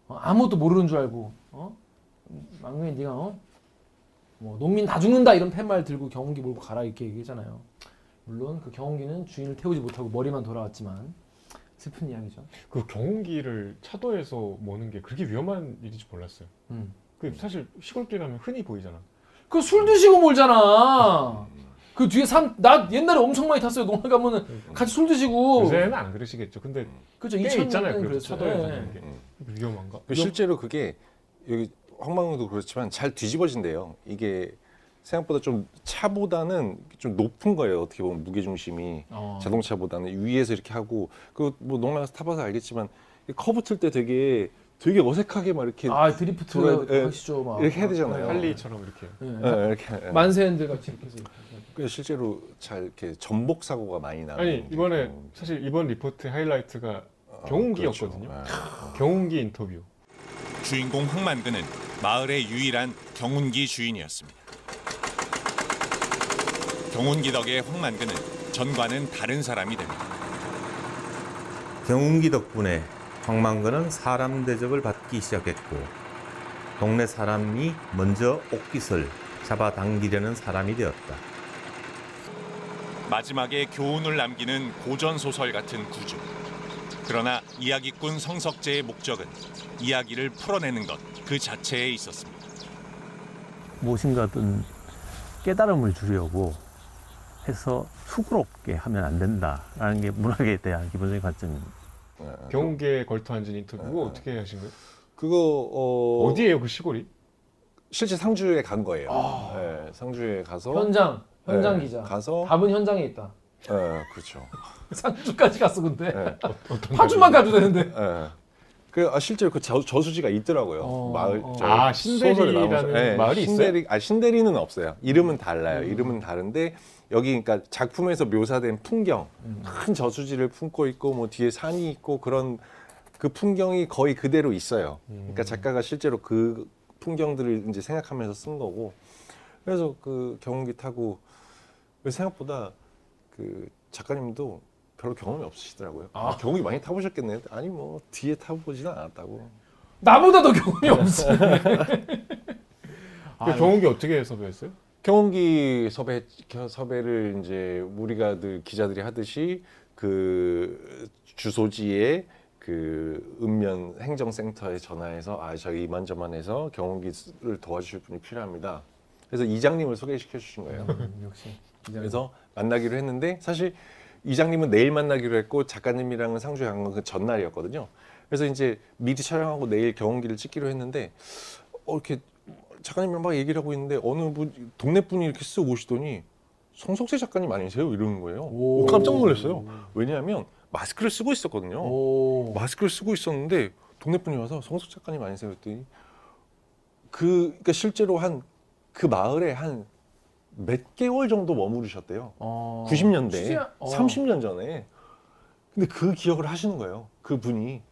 어, 아무것도 모르는 줄 알고 어? 막내 네가 어? 뭐 농민 다 죽는다 이런 팻말 들고 경운기 몰고 가라 이렇게 얘기했잖아요. 물론 그 경운기는 주인을 태우지 못하고 머리만 돌아왔지만 슬픈 이야기죠. 그 경운기를 차도에서 모는 게 그렇게 위험한 일인지 몰랐어요. 음. 그 사실 시골길 가면 흔히 보이잖아. 그 술 드시고 몰잖아. 그 뒤에 산 나 옛날에 엄청 많이 탔어요. 농회 가면은 같이 술 드시고 요새는 안 그러시겠죠. 근데 그죠 꽤2000 있잖아요. 그래서. 차도에 예. 다니는 게 위험한가? 그 실제로 그게 여기 황망도 그렇지만 잘 뒤집어진대요. 이게 생각보다 좀 차보다는 좀 높은 거예요. 어떻게 보면 무게 중심이 어. 자동차보다는 위에서 이렇게 하고 그뭐 농락에서 타봐서 알겠지만 이 커브 틀 때 되게 되게 어색하게 막 이렇게 아 드리프트 돌아야- 예. 하시죠 막 이렇게 해야 되잖아요. 할리처럼 이렇게. 예. 예, 이렇게 만세핸들 같이 이렇게 해서. 그 실제로 잘 이렇게 전복 사고가 많이 나는 아니 이번에 좀- 사실 이번 리포트 하이라이트가 어, 경운기였거든요. 그렇죠. 예. 경운기 인터뷰. 주인공 황만근은 마을의 유일한 경운기 주인이었습니다. 경운기 덕에 황만근은 전과는 다른 사람이 됩니다. 경운기 덕분에 황망근은 사람 대접을 받기 시작했고 동네 사람이 먼저 옥깃을 잡아당기려는 사람이 되었다. 마지막에 교훈을 남기는 고전 소설 같은 구조. 그러나 이야기꾼 성석재의 목적은 이야기를 풀어내는 것 그 자체에 있었습니다. 무엇인가든 깨달음을 주려고 해서 수고롭게 하면 안 된다라는 게 문학에 대한 기본적인 관점입니다. 예. 경운기에 걸터 앉은 인터뷰 네. 어떻게 하신 거예요? 그거 어, 어디예요 그 시골이? 실제 상주에 간 거예요. 아. 예, 상주에 가서 현장 현장 예, 기자 가서 답은 현장에 있다. 예, 그렇죠. [laughs] 상주까지 갔어 근데 예, 파주만 가도 되는데. 예. 그 아, 실제로 그 저, 저수지가 있더라고요. 어, 마을 어. 저 아, 신대리라는. 예, 마을이 신대리, 아 신대리는 없어요. 이름은 달라요. 음. 이름은 다른데 여기 그러니까 작품에서 묘사된 풍경, 음. 큰 저수지를 품고 있고 뭐 뒤에 산이 있고 그런 그 풍경이 거의 그대로 있어요. 그러니까 작가가 실제로 그 풍경들을 이제 생각하면서 쓴 거고. 그래서 그 경운기 타고 생각보다 그 작가님도 별로 경험이 없으시더라고요. 아, 아. 경운기 많이 타보셨겠네. 아니 뭐 뒤에 타보지는 않았다고. 나보다도 경험이 없어. [laughs] 그 경운기 어떻게 섭외했어요? 경운기 섭외 섭외를 이제 우리가 늘 기자들이 하듯이 그 주소지에 그 읍면 행정센터에 전화해서 아 저희 이만저만 해서 경운기를 도와주실 분이 필요합니다. 그래서 이장님을 소개시켜 주신 거예요. 역시. 그래서 만나기로 했는데 사실 이장님은 내일 만나기로 했고 작가님이랑은 상주에 간 건 그 전날이었거든요. 그래서 이제 미리 촬영하고 내일 경운기를 찍기로 했는데 어, 이렇게 작가님이랑 막 얘기를 하고 있는데 어느 분 동네 분이 이렇게 쓱 오시더니 성석재 작가님 아니세요? 이러는 거예요. 오. 오, 깜짝 놀랐어요. 왜냐하면 마스크를 쓰고 있었거든요. 오. 마스크를 쓰고 있었는데 동네 분이 와서 성석 작가님 아니세요? 그랬더니 그 그러니까 실제로 한 그 마을에 한 몇 개월 정도 머무르셨대요. 어. 90년대, 진짜? 어. 30년 전에. 근데 그 기억을 하시는 거예요. 그 분이.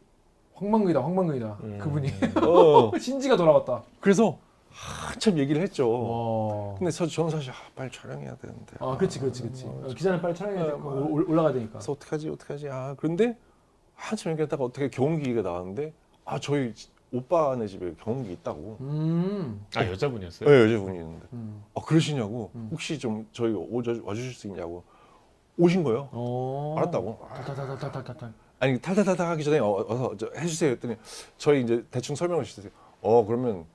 황망근이다 황망근이다 음. 그분이 어. [laughs] 신지가 돌아왔다. 그래서 한참 얘기를 했죠. 와. 근데 저, 저는 사실 아, 빨리 촬영해야 되는데. 아, 그렇지, 그렇지, 그렇지. 어, 어, 기자는 빨리 촬영해야 어, 되고 어. 올- 올라가야 되니까. 그래서 어떡하지, 어떡하지. 아, 그런데 한참 얘기하다가 어떻게 경운기가 나왔는데 아, 저희 오빠네 집에 경운기 있다고. 음. 아 여자분이었어요? 네, 여자분이 있는데. 음. 아, 그러시냐고. 음. 혹시 좀 저희 오자, 와주실 수 있냐고. 오신 거예요. 어. 알았다고. 아, 타타타타타타타. 아니 탈탈탈탈 하기 전에 어, 어서 저 해주세요 했더니 저희 이제 대충 설명을 주세요. 어 그러면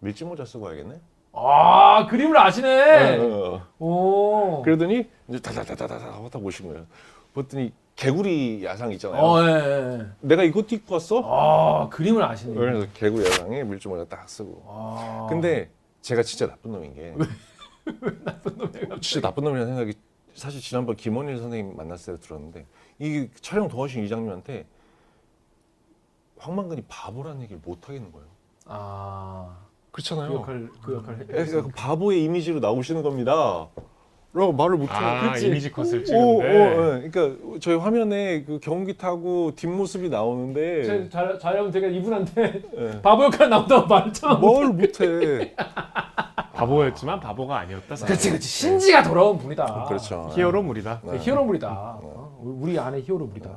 밀짚 모자 쓰고 와야겠네. 아 그림을 아시네. 어, 어. 오. 그러더니 이제 다다다다다다 하고 딱 오신 거예요. 봤더니 개구리 야상 있잖아요. 어, 예, 예. 내가 이것도 입고 왔어? 아 그림을 아시네. 그래서 개구리 야상에 밀짚 모자 딱 쓰고. 아. 근데 제가 진짜 나쁜 놈인 게 [laughs] 나쁜 놈이야. 진짜 나쁜 놈이라는 생각이 사실 지난번 김원일 선생님 만났을 때 들었는데 이 촬영 도와주신 이장님한테 황만근이 바보라는 얘기를 못 하겠는 거예요. 아. 그 그렇잖아요. 역할 그 역할. 해- 그러니까 그 바보의 이미지로 나오시는 겁니다. 라고 말을 못해요. 아 그치? 이미지 컷을 오, 찍는데 오, 예. 그러니까 저희 화면에 그 경기 타고 뒷모습이 나오는데 잘 잘하면 제가 이분한테 예. [laughs] 바보 역할 나온다고 말했잖아. 뭘 못해. [laughs] 바보였지만 바보가 아니었다. 그렇지 그렇지 신지가 돌아온 분이다. 그렇죠. 히어로물이다. 네. 히어로물이다. 어? 우리 안에 히어로물이다.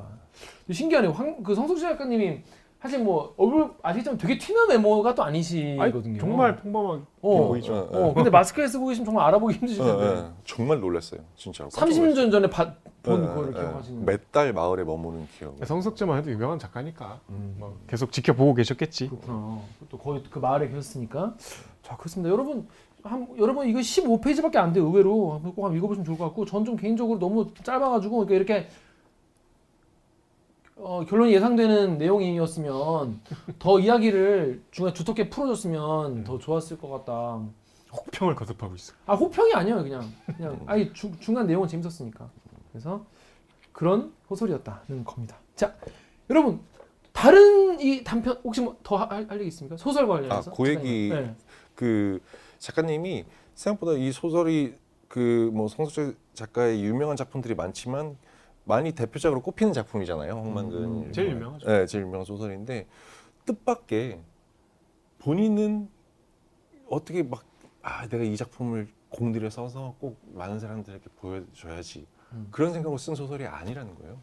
신기하네. 황, 그 성숙 작가님이 사실 뭐 얼굴 아시겠지만 되게 튀는 외모가 또 아니, 아니시거든요. 정말 평범하게 어. 보이죠. 예, 예. 어, 근데 마스크에 쓰고 계시면 정말 알아보기 힘드실 예, 텐데. 예. 정말 놀랐어요. 진짜로. 30년 전에 바, 본 예, 예. 기억하시는. 몇달 마을에 머무는 기억. 성석재만 해도 유명한 작가니까 음. 뭐 계속 지켜보고 계셨겠지. 그렇구나. 또 거의 그 마을에 계셨으니까. 자, 그렇습니다. 여러분, 한, 여러분 이거 15페이지밖에 안 돼요. 의외로 꼭 한번 읽어보시면 좋을 것 같고, 전 좀 개인적으로 너무 짧아가지고 이렇게, 이렇게 어, 결론이 예상되는 내용이었으면 더 이야기를 중간에 두텁게 풀어줬으면 더 좋았을 것 같다. 혹평을 거듭하고 있어. 아 호평이 아니에요, 그냥 그냥 아니 중, 중간 내용은 재밌었으니까. 그래서 그런 소설이었다는 겁니다. 자, 여러분 다른 이 단편 혹시 뭐 더할 얘기 있습니까? 소설과 관련해서? 아, 그 얘기 네. 그 작가님이 생각보다 이 소설이 그 뭐 성석재 작가의 유명한 작품들이 많지만 많이 대표작으로 꼽히는 작품이잖아요. 홍만근 음, 제일 유명하죠. 네, 제일 유명한 소설인데 뜻밖의 본인은 어떻게 막 아, 내가 이 작품을 공들여 써서 꼭 많은 사람들에게 보여줘야지 음. 그런 생각으로 쓴 소설이 아니라는 거예요.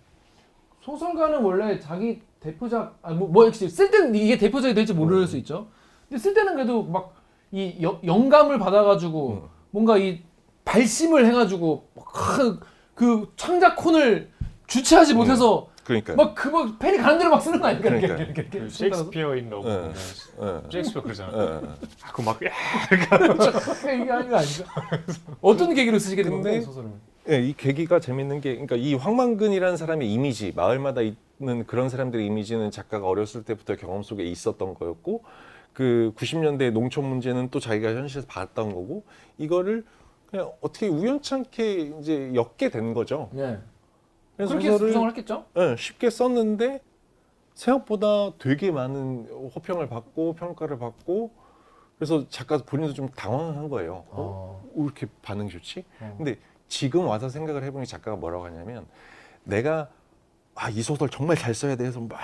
소설가는 원래 자기 대표작 아뭐 뭐 역시 쓸 때는 이게 대표작이 될지 모를 음. 수 있죠. 근데 쓸 때는 그래도 막 이 영감을 받아가지고 음. 뭔가 이 발심을 해가지고 그, 그 창작콘을 주체하지 못해서 그러니까. 막 그 막 펜이 가는 대로 막 쓰는 거 아닙니까? 이렇게, 그러니까요. 이렇게, 이렇게, 그 이렇게 Shakespeare in Love. 예. 예. 셰익스피어 그러잖아. 예, 예. 아, 그막 야, 이게 아닌 거 아닌가? 어떤 계기로 쓰시게 된 근데 건가요, 소설을? 예, 이 계기가 재밌는 게 그러니까 이 황만근이라는 사람의 이미지 마을마다 있는 그런 사람들의 이미지는 작가가 어렸을 때부터 경험 속에 있었던 거였고 그 90년대 농촌 문제는 또 자기가 현실에서 봤던 거고 이거를 그냥 어떻게 우연찮게 이제 엮게 된 거죠. 네. 그래서 그렇게 구성을 했겠죠? 예, 쉽게 썼는데 생각보다 되게 많은 호평을 받고 평가를 받고 그래서 작가 본인도 좀 당황한 거예요. 어? 왜 이렇게 반응이 좋지? 어. 근데 지금 와서 생각을 해보니 작가가 뭐라고 하냐면 내가 아 이 소설 정말 잘 써야 돼 해서 막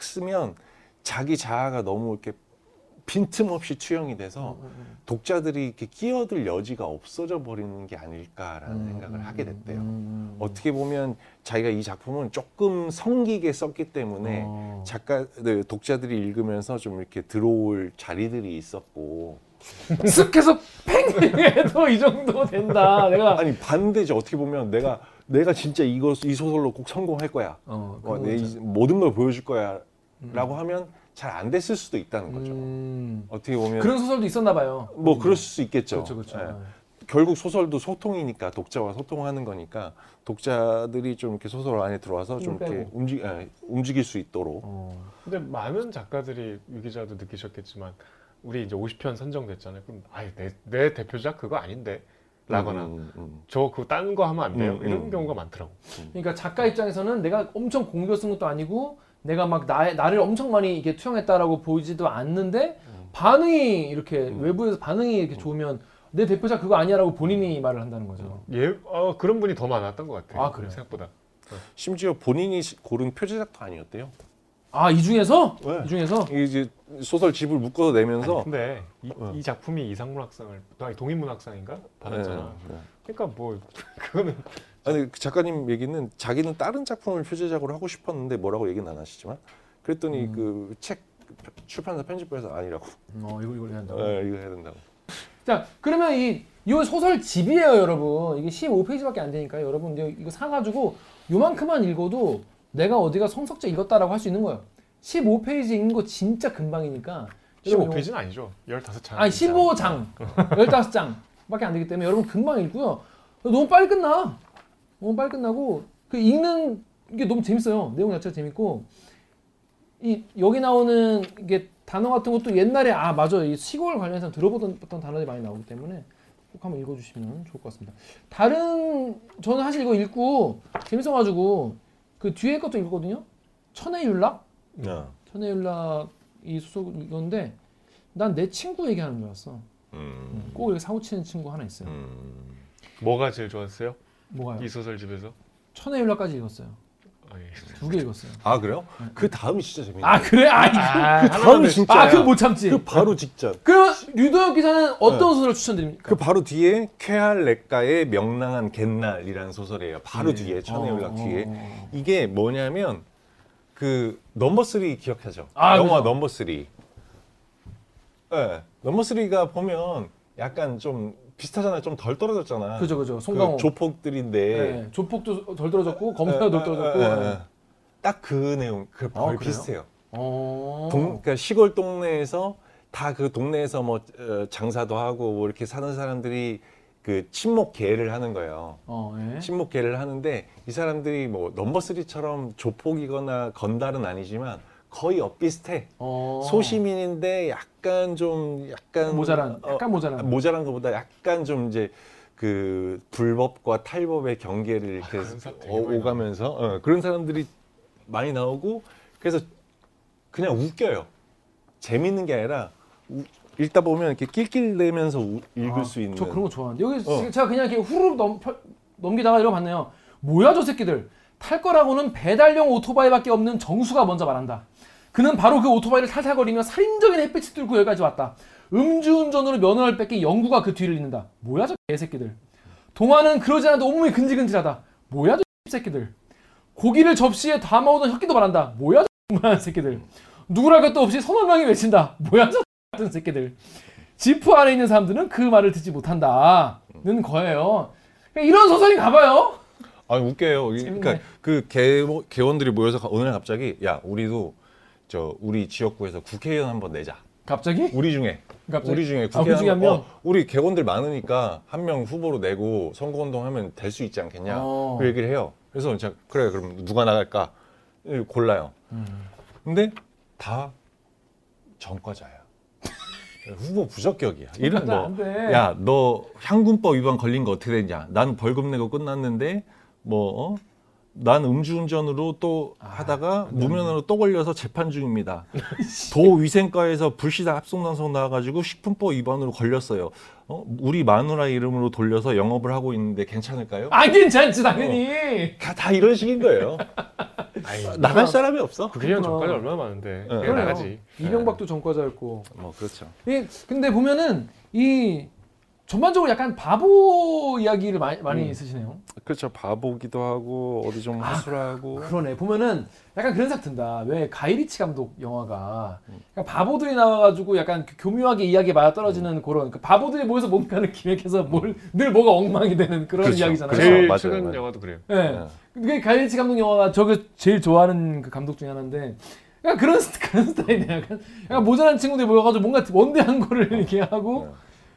쓰면 자기 자아가 너무 이렇게 빈틈없이 투영이 돼서 음, 독자들이 이렇게 끼어들 여지가 없어져 버리는 게 아닐까라는 음, 생각을 음, 하게 됐대요. 음, 어떻게 보면 자기가 이 작품은 조금 성기게 썼기 때문에 어. 작가 네, 독자들이 읽으면서 좀 이렇게 들어올 자리들이 있었고 [laughs] 쓱 해서 팽 해도 이 정도 된다. 내가 아니 반대죠 어떻게 보면 내가 내가 진짜 이거 이 소설로 꼭 성공할 거야 어, 어, 내. 이- 모든 걸 보여줄 거야라고 하면 잘 안 됐을 수도 있다는 거죠 음, 어떻게 보면 그런 소설도 있었나 봐요. 뭐 그럴 수 있겠죠 그렇죠, 그렇죠. 예. 결국 소설도 소통이니까 독자와 소통하는 거니까 독자들이 좀 이렇게 소설 안에 들어와서 좀힘 이렇게. 움직 예, 움직일 수 있도록 어. 근데 많은 작가들이 유 기자도 느끼셨겠지만 우리 이제 50편 선정됐잖아요. 그럼 아예 내, 내 대표작 그거 아닌데 라거나 음, 음, 저 그거 딴거 하면 안 돼요. 음, 이런 음. 경우가 많더라고. 그러니까 작가 입장에서는 내가 엄청 공교 쓴 것도 아니고 내가 막 나, 나를 엄청 많이 이게 투영했다라고 보이지도 않는데 반응이 이렇게 음. 외부에서 반응이 이렇게 좋으면 내 대표작 그거 아니야라고 본인이 말을 한다는 거죠. 예, 어, 그런 분이 더 많았던 것 같아요. 아, 그래요? 생각보다. 심지어 본인이 시- 고른 표제작도 아니었대요 아 이 중에서 네. 이 중에서 이제 소설 집을 묶어서 내면서 아니, 근데 이, 어. 이 작품이 이상문학상을 아니 동인문학상인가 받았잖아. 네, 네. 그러니까 뭐 [laughs] 그거는 아니 그 작가님 얘기는 자기는 다른 작품을 표제작으로 하고 싶었는데 뭐라고 얘기는 안 하시지만 그랬더니 그책 출판사 편집부에서 아니라고. 어 이거 이걸 해야 한다고. 예, 이거 해야 된다고. 자 그러면 이, 이 소설 집이에요 여러분. 이게 15페이지밖에 안 되니까요 여러분 이제 이거 사가지고 요만큼만 읽어도 내가 어디가 성석재 읽었다라고 할 수 있는 거예요. 15페이지 읽는 거 진짜 금방이니까 여러분 요거- 15페이지는 아니죠. 15장. 아니 15장. 15장 밖에 안 되기 때문에 여러분 금방 읽고요. 너무 빨리 끝나 너무 빨리 끝나고 그 읽는 게 너무 재밌어요 내용 자체가 재밌고 이 여기 나오는 이게 단어 같은 것도 옛날에 아 맞아 이 시골 관련해서 들어보던 어떤 단어들이 많이 나오기 때문에 꼭 한번 읽어주시면 좋을 것 같습니다 다른 저는 사실 이거 읽고 재밌어가지고 그 뒤에 것도 읽거든요 천혜윤락 야. 천혜윤락 이 소설 이건데 난 내 친구 얘기하는 줄 알았어 음, 꼭 이렇게 사고 치는 친구 하나 있어요. 음. 뭐가 제일 좋았어요? 뭐가요? 이 소설 집에서? 천의 율라까지 읽었어요. 아, 예. 두 개 읽었어요. 아 그래요? 그 다음이 진짜 재밌네. 아 그래? 아, 그 다음이 진짜. 아 그거 못 참지. 그 바로 직전. 그럼 유도혁 기자는 어떤 네. 소설을 추천드립니까? 그 바로 뒤에 쾌할 렉가의 명랑한 갯날이라는 소설이에요. 바로 예. 뒤에 천의 어, 연락 어, 뒤에 어. 이게 뭐냐면 그 넘버 3 기억하죠? 아, 영화 그죠. 넘버 3. 예. 넘버 3가 보면 약간 좀 비슷하잖아요. 좀 덜 떨어졌잖아. 그죠 그죠. 송강호. 그 조폭들인데 네, 조폭도 덜 떨어졌고 검사도 덜 떨어졌고. 네. 딱그 내용 그 아? 비슷해요. 어. 동, 그러니까 시골 동네에서 다 그 동네에서 뭐 어, 장사도 하고 뭐 이렇게 사는 사람들이 그 친목 계를 하는 거예요. 어, 예. 친목 계를 하는데 이 사람들이 뭐 넘버 3처럼 조폭이거나 건달은 아니지만 거의 엇비슷해. 어. 소시민인데 약간 좀 약간 모자란, 어, 약간 모자란. 모자란 것보다 약간 좀 이제 그 불법과 탈법의 경계를 이렇게 사람 되게 어, 많이 오가면서 어, 그런 사람들이 많이 나오고 그래서 그냥 웃겨요. 재밌는 게 아니라 우- 읽다 보면 이렇게 낄낄대면서 우- 읽을 아, 수 있는. 저 그런 거 좋아하는데 여기 어. 제가 그냥 이렇게 후루룩 넘, 펴- 넘기다가 읽어봤네요. 뭐야 저 새끼들. 탈 거라고는 배달용 오토바이밖에 없는 정수가 먼저 말한다. 그는 바로 그 오토바이를 탈탈거리며 살인적인 햇빛을 뚫고 여기까지 왔다. 음주운전으로 면허를 뺏긴 영구가 그 뒤를 잇는다. 뭐야 저 개새끼들. 동화는 그러지 않아도 온몸이 근질근질하다. 뭐야 저 새끼들. 고기를 접시에 담아오던 혁기도 말한다. 뭐야 저 말하는 새끼들. 누구랄 것도 없이 서너 명이 외친다. 뭐야 저 같은 새끼들. 지프 안에 있는 사람들은 그 말을 듣지 못한다 는 거예요. 그러니까 이런 소설이 가봐요. 아 웃겨요. 재밌네. 그러니까 그 개, 개원들이 모여서 날 갑자기 야 우리도 저 우리 지역구에서 국회의원 한번 내자. 갑자기? 우리 중에 갑자기? 우리 중에 아, 국회의원 우리 중에 한 명? 어, 우리 개원들 많으니까 한 명 후보로 내고 선거운동 하면 될 수 있지 않겠냐. 어. 그 얘기를 해요. 그래서 제가 그래 그럼 누가 나갈까 예, 골라요. 음. 근데 다 전과자야. [laughs] 후보 부적격이야. 이런. 뭐, 야, 너 향군법 위반 걸린 거 어떻게 됐냐? 난 벌금 내고 끝났는데, 뭐, 어? 난 음주운전으로 또 아, 하다가 무면허로 또 걸려서 재판 중입니다. [laughs] 도위생과에서 불시다 합성단속 나와가지고 식품법 위반으로 걸렸어요. 어? 우리 마누라 이름으로 돌려서 영업을 하고 있는데 괜찮을까요? 안 괜찮지 당연히. 다, 다 이런 식인 거예요. [laughs] 나갈 사람이 없어. 국회의원 그렇구나. 전까지 얼마나 많은데 네. 왜 나가지? 이명박도 전과자였고. 뭐 그렇죠. 이 근데 보면은 이 전반적으로 약간 바보 이야기를 많이, 많이 쓰시네요. 그렇죠. 바보기도 하고 어디 좀 하술하고. 그러네. 보면은 약간 그런 생각 든다. 왜 가이리치 감독 영화가 약간 바보들이 나와가지고 약간 그 교묘하게 이야기에 맞아 떨어지는 그런 그 바보들이 모여서 뭔가를 기획해서 뭘 늘 뭐가 엉망이 되는 그런 그렇죠. 이야기잖아요. 그렇죠. 제일 맞아요, 최근 맞아요. 영화도 그래요. 예. 네. 그게 가이리치 감독 영화가 저가 제일 좋아하는 그 감독 중에 하나인데 약간 그런 스- [laughs] 그런 스타일이네. 약간, 약간 모자란 친구들이 모여가지고 뭔가 원대한 거를 이렇게 하고 네.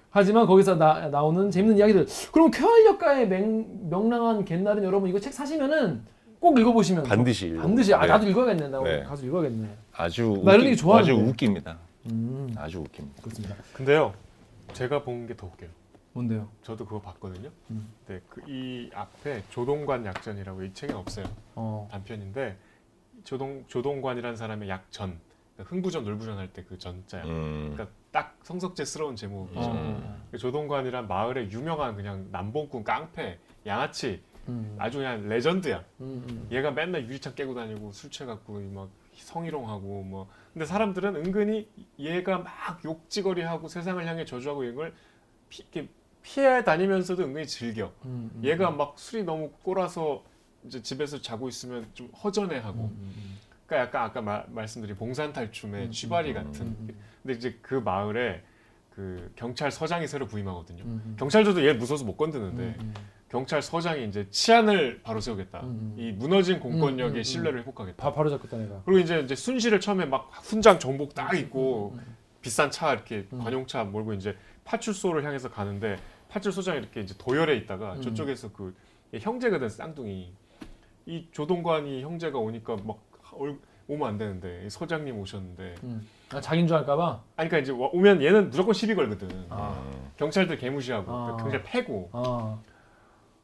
하지만 거기서 나, 나오는 재밌는 이야기들. 그럼 쾌활역가의 명, 명랑한 갯날은 여러분 이거 책 사시면은 꼭 읽어보시면 반드시 읽어. 반드시 아 네. 나도 읽어야겠네. 나 네. 가서 읽어야겠네. 아주 나 이런 얘기 좋아하는데. 아주 웃깁니다. 음 아주 웃깁니다. 그렇습니다. 근데요, 제가 본 게 더 웃겨요. 뭔데요? 저도 그거 봤거든요. 음. 네, 그 이 앞에 조동관 약전이라고 이 책엔 없어요. 어. 단편인데 조동 조동관이라는 사람의 약전, 그러니까 흥부전 놀부전 할 때 그 전자야. 음. 그러니까 딱 성석제스러운 제목이죠. 어. 그 조동관이란 마을의 유명한 그냥 남봉꾼 깡패 양아치 음. 아주 그냥 레전드야. 음, 음. 얘가 맨날 유리창 깨고 다니고 술 취해갖고 막 성희롱하고 뭐 근데 사람들은 은근히 얘가 막 욕지거리하고 세상을 향해 저주하고 이걸 피, 이렇게 피해 다니면서도 은근히 즐겨 음, 음. 얘가 막 술이 너무 꼬라서 이제 집에서 자고 있으면 좀 허전해하고 음, 음, 그러니까 약간 아까 마- 말씀드린 봉산탈춤의 음, 쥐발이 음, 같은 음, 근데 이제 그 마을에 그 경찰서장이 새로 부임하거든요. 경찰들도 얘 무서워서 못 건드는데. 경찰서장이 이제 치안을 바로 세우겠다. 음, 음. 이 무너진 공권력의 음. 신뢰를 회복하겠다. 바, 바로 잡겠다 내가. 그리고 이제 이제 순실을 처음에 막 훈장 정복 딱 입고 비싼 차 이렇게 음. 관용차 몰고 이제 파출소를 향해서 가는데 파출소장이 이렇게 이제 도열에 있다가 음. 저쪽에서 그 형제거든 쌍둥이 이 조동관이 형제가 오니까 막 얼- 오면 안 되는데 이 서장님 오셨는데 음. 아, 자기인 줄 알까봐. 아니 그러니까 이제 와- 오면 얘는 무조건 시비 걸거든. 아. 경찰들 개무시하고 아. 그러니까 경찰 패고 아.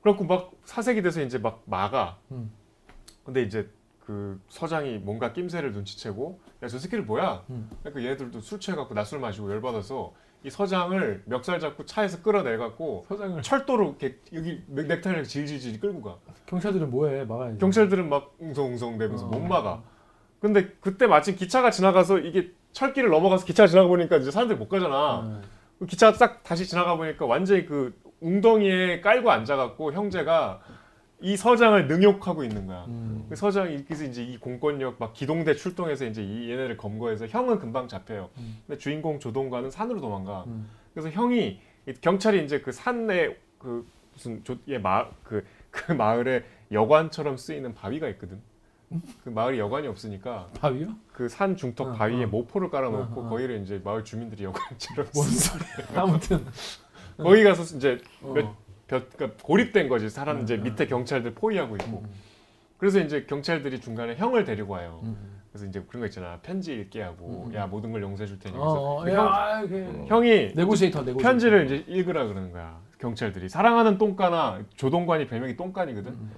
그래갖고 막 사색이 돼서 이제 막 막아. 음. 근데 이제 그 서장이 뭔가 낌새를 눈치채고 야 저 새끼들 뭐야? 음. 그러니까 얘들도 술 취해갖고 낮술 마시고 열받아서 이 서장을 멱살 잡고 차에서 끌어내갖고 서장을 철도로 이렇게 여기 넥타이를 질질질 끌고 가. 경찰들은 뭐해 막아야지. 경찰들은 막 웅성웅성 대면서 어. 못 막아. 근데 그때 마침 기차가 지나가서 이게 철길을 넘어가서 기차가 지나가 보니까 이제 사람들이 못 가잖아. 네. 그 기차가 싹 다시 지나가 보니까 완전히 그 웅덩이에 깔고 앉아갖고 형제가 이 서장을 능욕하고 있는 거야. 음. 그 서장이 이렇게 이제 이 공권력 막 기동대 출동해서 이제 이 얘네를 검거해서 형은 금방 잡혀요. 음. 근데 주인공 조동관은 산으로 도망가. 음. 그래서 형이 이 경찰이 이제 그 산에 그 무슨 조예 마그 그 마을에 여관처럼 쓰이는 바위가 있거든. 그 마을이 여관이 없으니까 바위요? 그 산 중턱 어, 바위에 어. 모포를 깔아놓고 어, 어. 거기를 이제 마을 주민들이 여관처럼 뭔 쓰- 소리야? 아무튼 거기 가서 이제 어. 몇, 몇 그러니까 고립된 거지. 사람 이제 밑에 경찰들 포위하고 있고. 그래서 이제 경찰들이 중간에 형을 데리고 와요. 음. 그래서 이제 그런 거 있잖아. 편지 읽게 하고 음. 야 모든 걸 용서해 줄 테니. 어, 어, 형, 야, 이게 형이 네고시에이터 네고 편지를 이제 읽으라 그러는 거야 경찰들이. 사랑하는 똥까나 조동관이 별명이 똥간이거든. 음.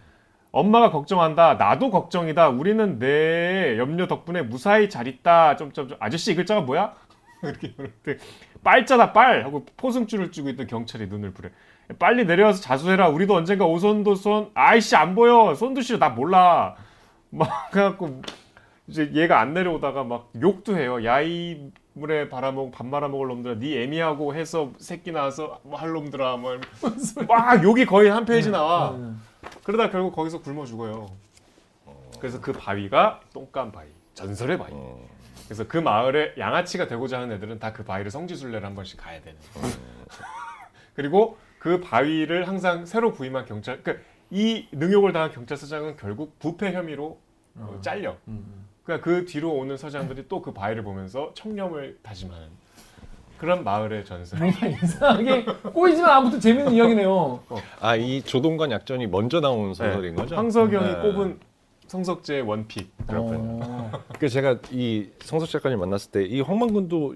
엄마가 걱정한다. 나도 걱정이다. 우리는 내 염려 덕분에 무사히 잘 있다. 점점점 아저씨 이 글자가 뭐야 [laughs] 이렇게 그러는데 빨자다 빨 하고 포승줄을 쥐고 있던 경찰이 눈을 부래. 빨리 내려와서 자수해라. 우리도 언젠가 오손도손 아이씨 안 보여. 손두씨 나 몰라. [laughs] 막 그래갖고 이제 얘가 안 내려오다가 막 욕도 해요. 야이 물에 발아먹 밥 말아먹을 놈들아. 네 애미하고 해서 새끼 낳아서 뭐 할 놈들아. 막, 이러면서 [laughs] 막 욕이 거의 한 페이지 나와. 음. 그러다 결국 거기서 굶어 죽어요. 그래서 그 바위가 똥간 바위, 전설의 바위. 어. 그래서 그 마을에 양아치가 되고자 하는 애들은 다 그 바위를 성지순례를 한 번씩 가야 되는. 그리고 그 바위를 항상 새로 부임한 경찰, 그러니까 이 능욕을 당한 경찰 서장은 결국 부패 혐의로 어, 잘려. 음. 그러니까 그 뒤로 오는 서장들이 또 그 바위를 보면서 청렴을 다짐하는 그런 마을의 전설. 뭔가 이상하게 꼬이지만 아무튼 재밌는 이야기네요. 아, 이 조동관 약전이 먼저 나온 소설인 거죠? 황석영이 네. 꼽은 성석재의 원픽. 그렇군요. 어. 그 제가 이 성석 작가님 만났을 때 이 황만근도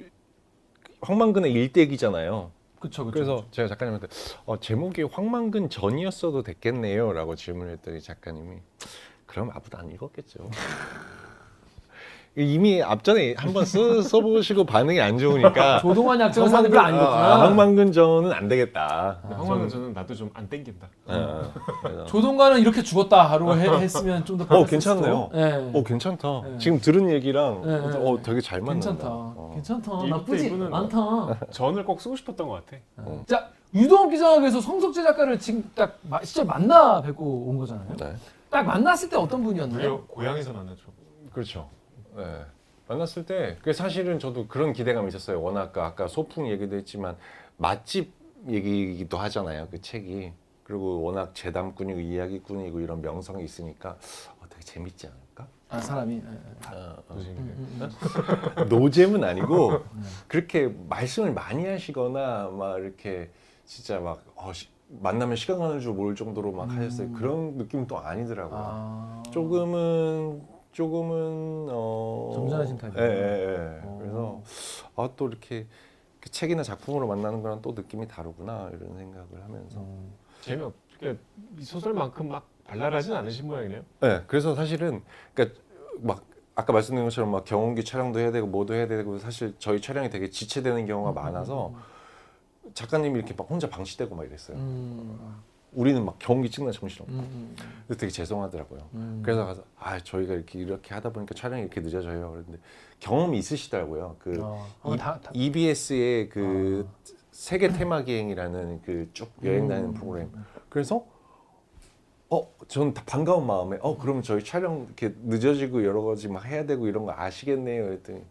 황만근의 일대기잖아요. 그쵸 그쵸. 그래서 제가 작가님한테 어, 제목이 황만근 전이었어도 됐겠네요라고 질문했더니 작가님이 그럼 아무도 안 읽었겠죠. 이미 앞전에 한번 써, 써보시고 반응이 안 좋으니까 조동환 약정은 사람들이 별로 안 읽었구나. 아, 황만근 전은 안 되겠다. 황망은 저는 나도 좀 안 땡긴다. 어, 그래서 조동관은 이렇게 죽었다로 해- [laughs] 했으면 좀 더. 어, 괜찮네요. 네. 어 괜찮다. 네. 지금 들은 얘기랑 네, 네, 어 네. 되게 잘 맞는다. 괜찮다. 어. 괜찮다. 이- 나쁘지 이분은 않다. 전을 꼭 쓰고 싶었던 것 같아. 자 유동욱 기자가 그래서 성석재 작가를 지금 딱 마- 진짜 만나 뵙고 온 거잖아요. 네. 딱 만났을 때 어떤 분이었나요? 고향에서 만났죠. 그렇죠. 네. 만났을 때, 그 사실은 저도 그런 기대감이 있었어요. 워낙 아까, 소풍 얘기도 했지만 맛집 얘기이기도 하잖아요. 그 책이. 그리고 워낙 재담꾼이고 이야기꾼이고 이런 명성이 있으니까 어, 되게 재밌지 않을까? 아 사람이. 예, 예. 어, 어. 무슨 음, 게. 음, 음. [laughs] 노잼은 아니고 [laughs] 그렇게 말씀을 많이 하시거나 막 이렇게 진짜 막 어, 시- 만나면 시간 가는 줄 모를 정도로 막 하셨어요. 음. 그런 느낌은 또 아니더라고요. 아. 조금은 조금은 어 점잖으신 타입이에요? 예, 예, 예. 어. 그래서 아 또 이렇게 그 책이나 작품으로 만나는 거랑 또 느낌이 다르구나 이런 생각을 하면서. 음. 재미없. 그러니까 이 소설만큼 막 발랄하진 않으신 모양이네요. 네, 그래서 사실은 그러니까 막 아까 말씀드린 것처럼 막 경운기 촬영도 해야 되고 뭐도 해야 되고 사실 저희 촬영이 되게 지체되는 경우가 많아서 작가님이 이렇게 막 혼자 방치되고 막 이랬어요. 음. 우리는 막 경운기 찍나 정신없고 음. 그래서 되게 죄송하더라고요. 음. 그래서 가서 아 저희가 이렇게 이렇게 하다 보니까 촬영이 이렇게 늦어져요. 그랬는데 경험이 있으시더라고요. 그 어, 어, 다, 다. EBS의 그 아. 세계 테마 기행이라는 그 쭉 여행 다니는 음. 프로그램. 그래서 어, 전다 반가운 마음에 어, 그러면 저희 촬영 이렇게 늦어지고 여러 가지 막 해야 되고 이런 거 아시겠네요. 그랬더니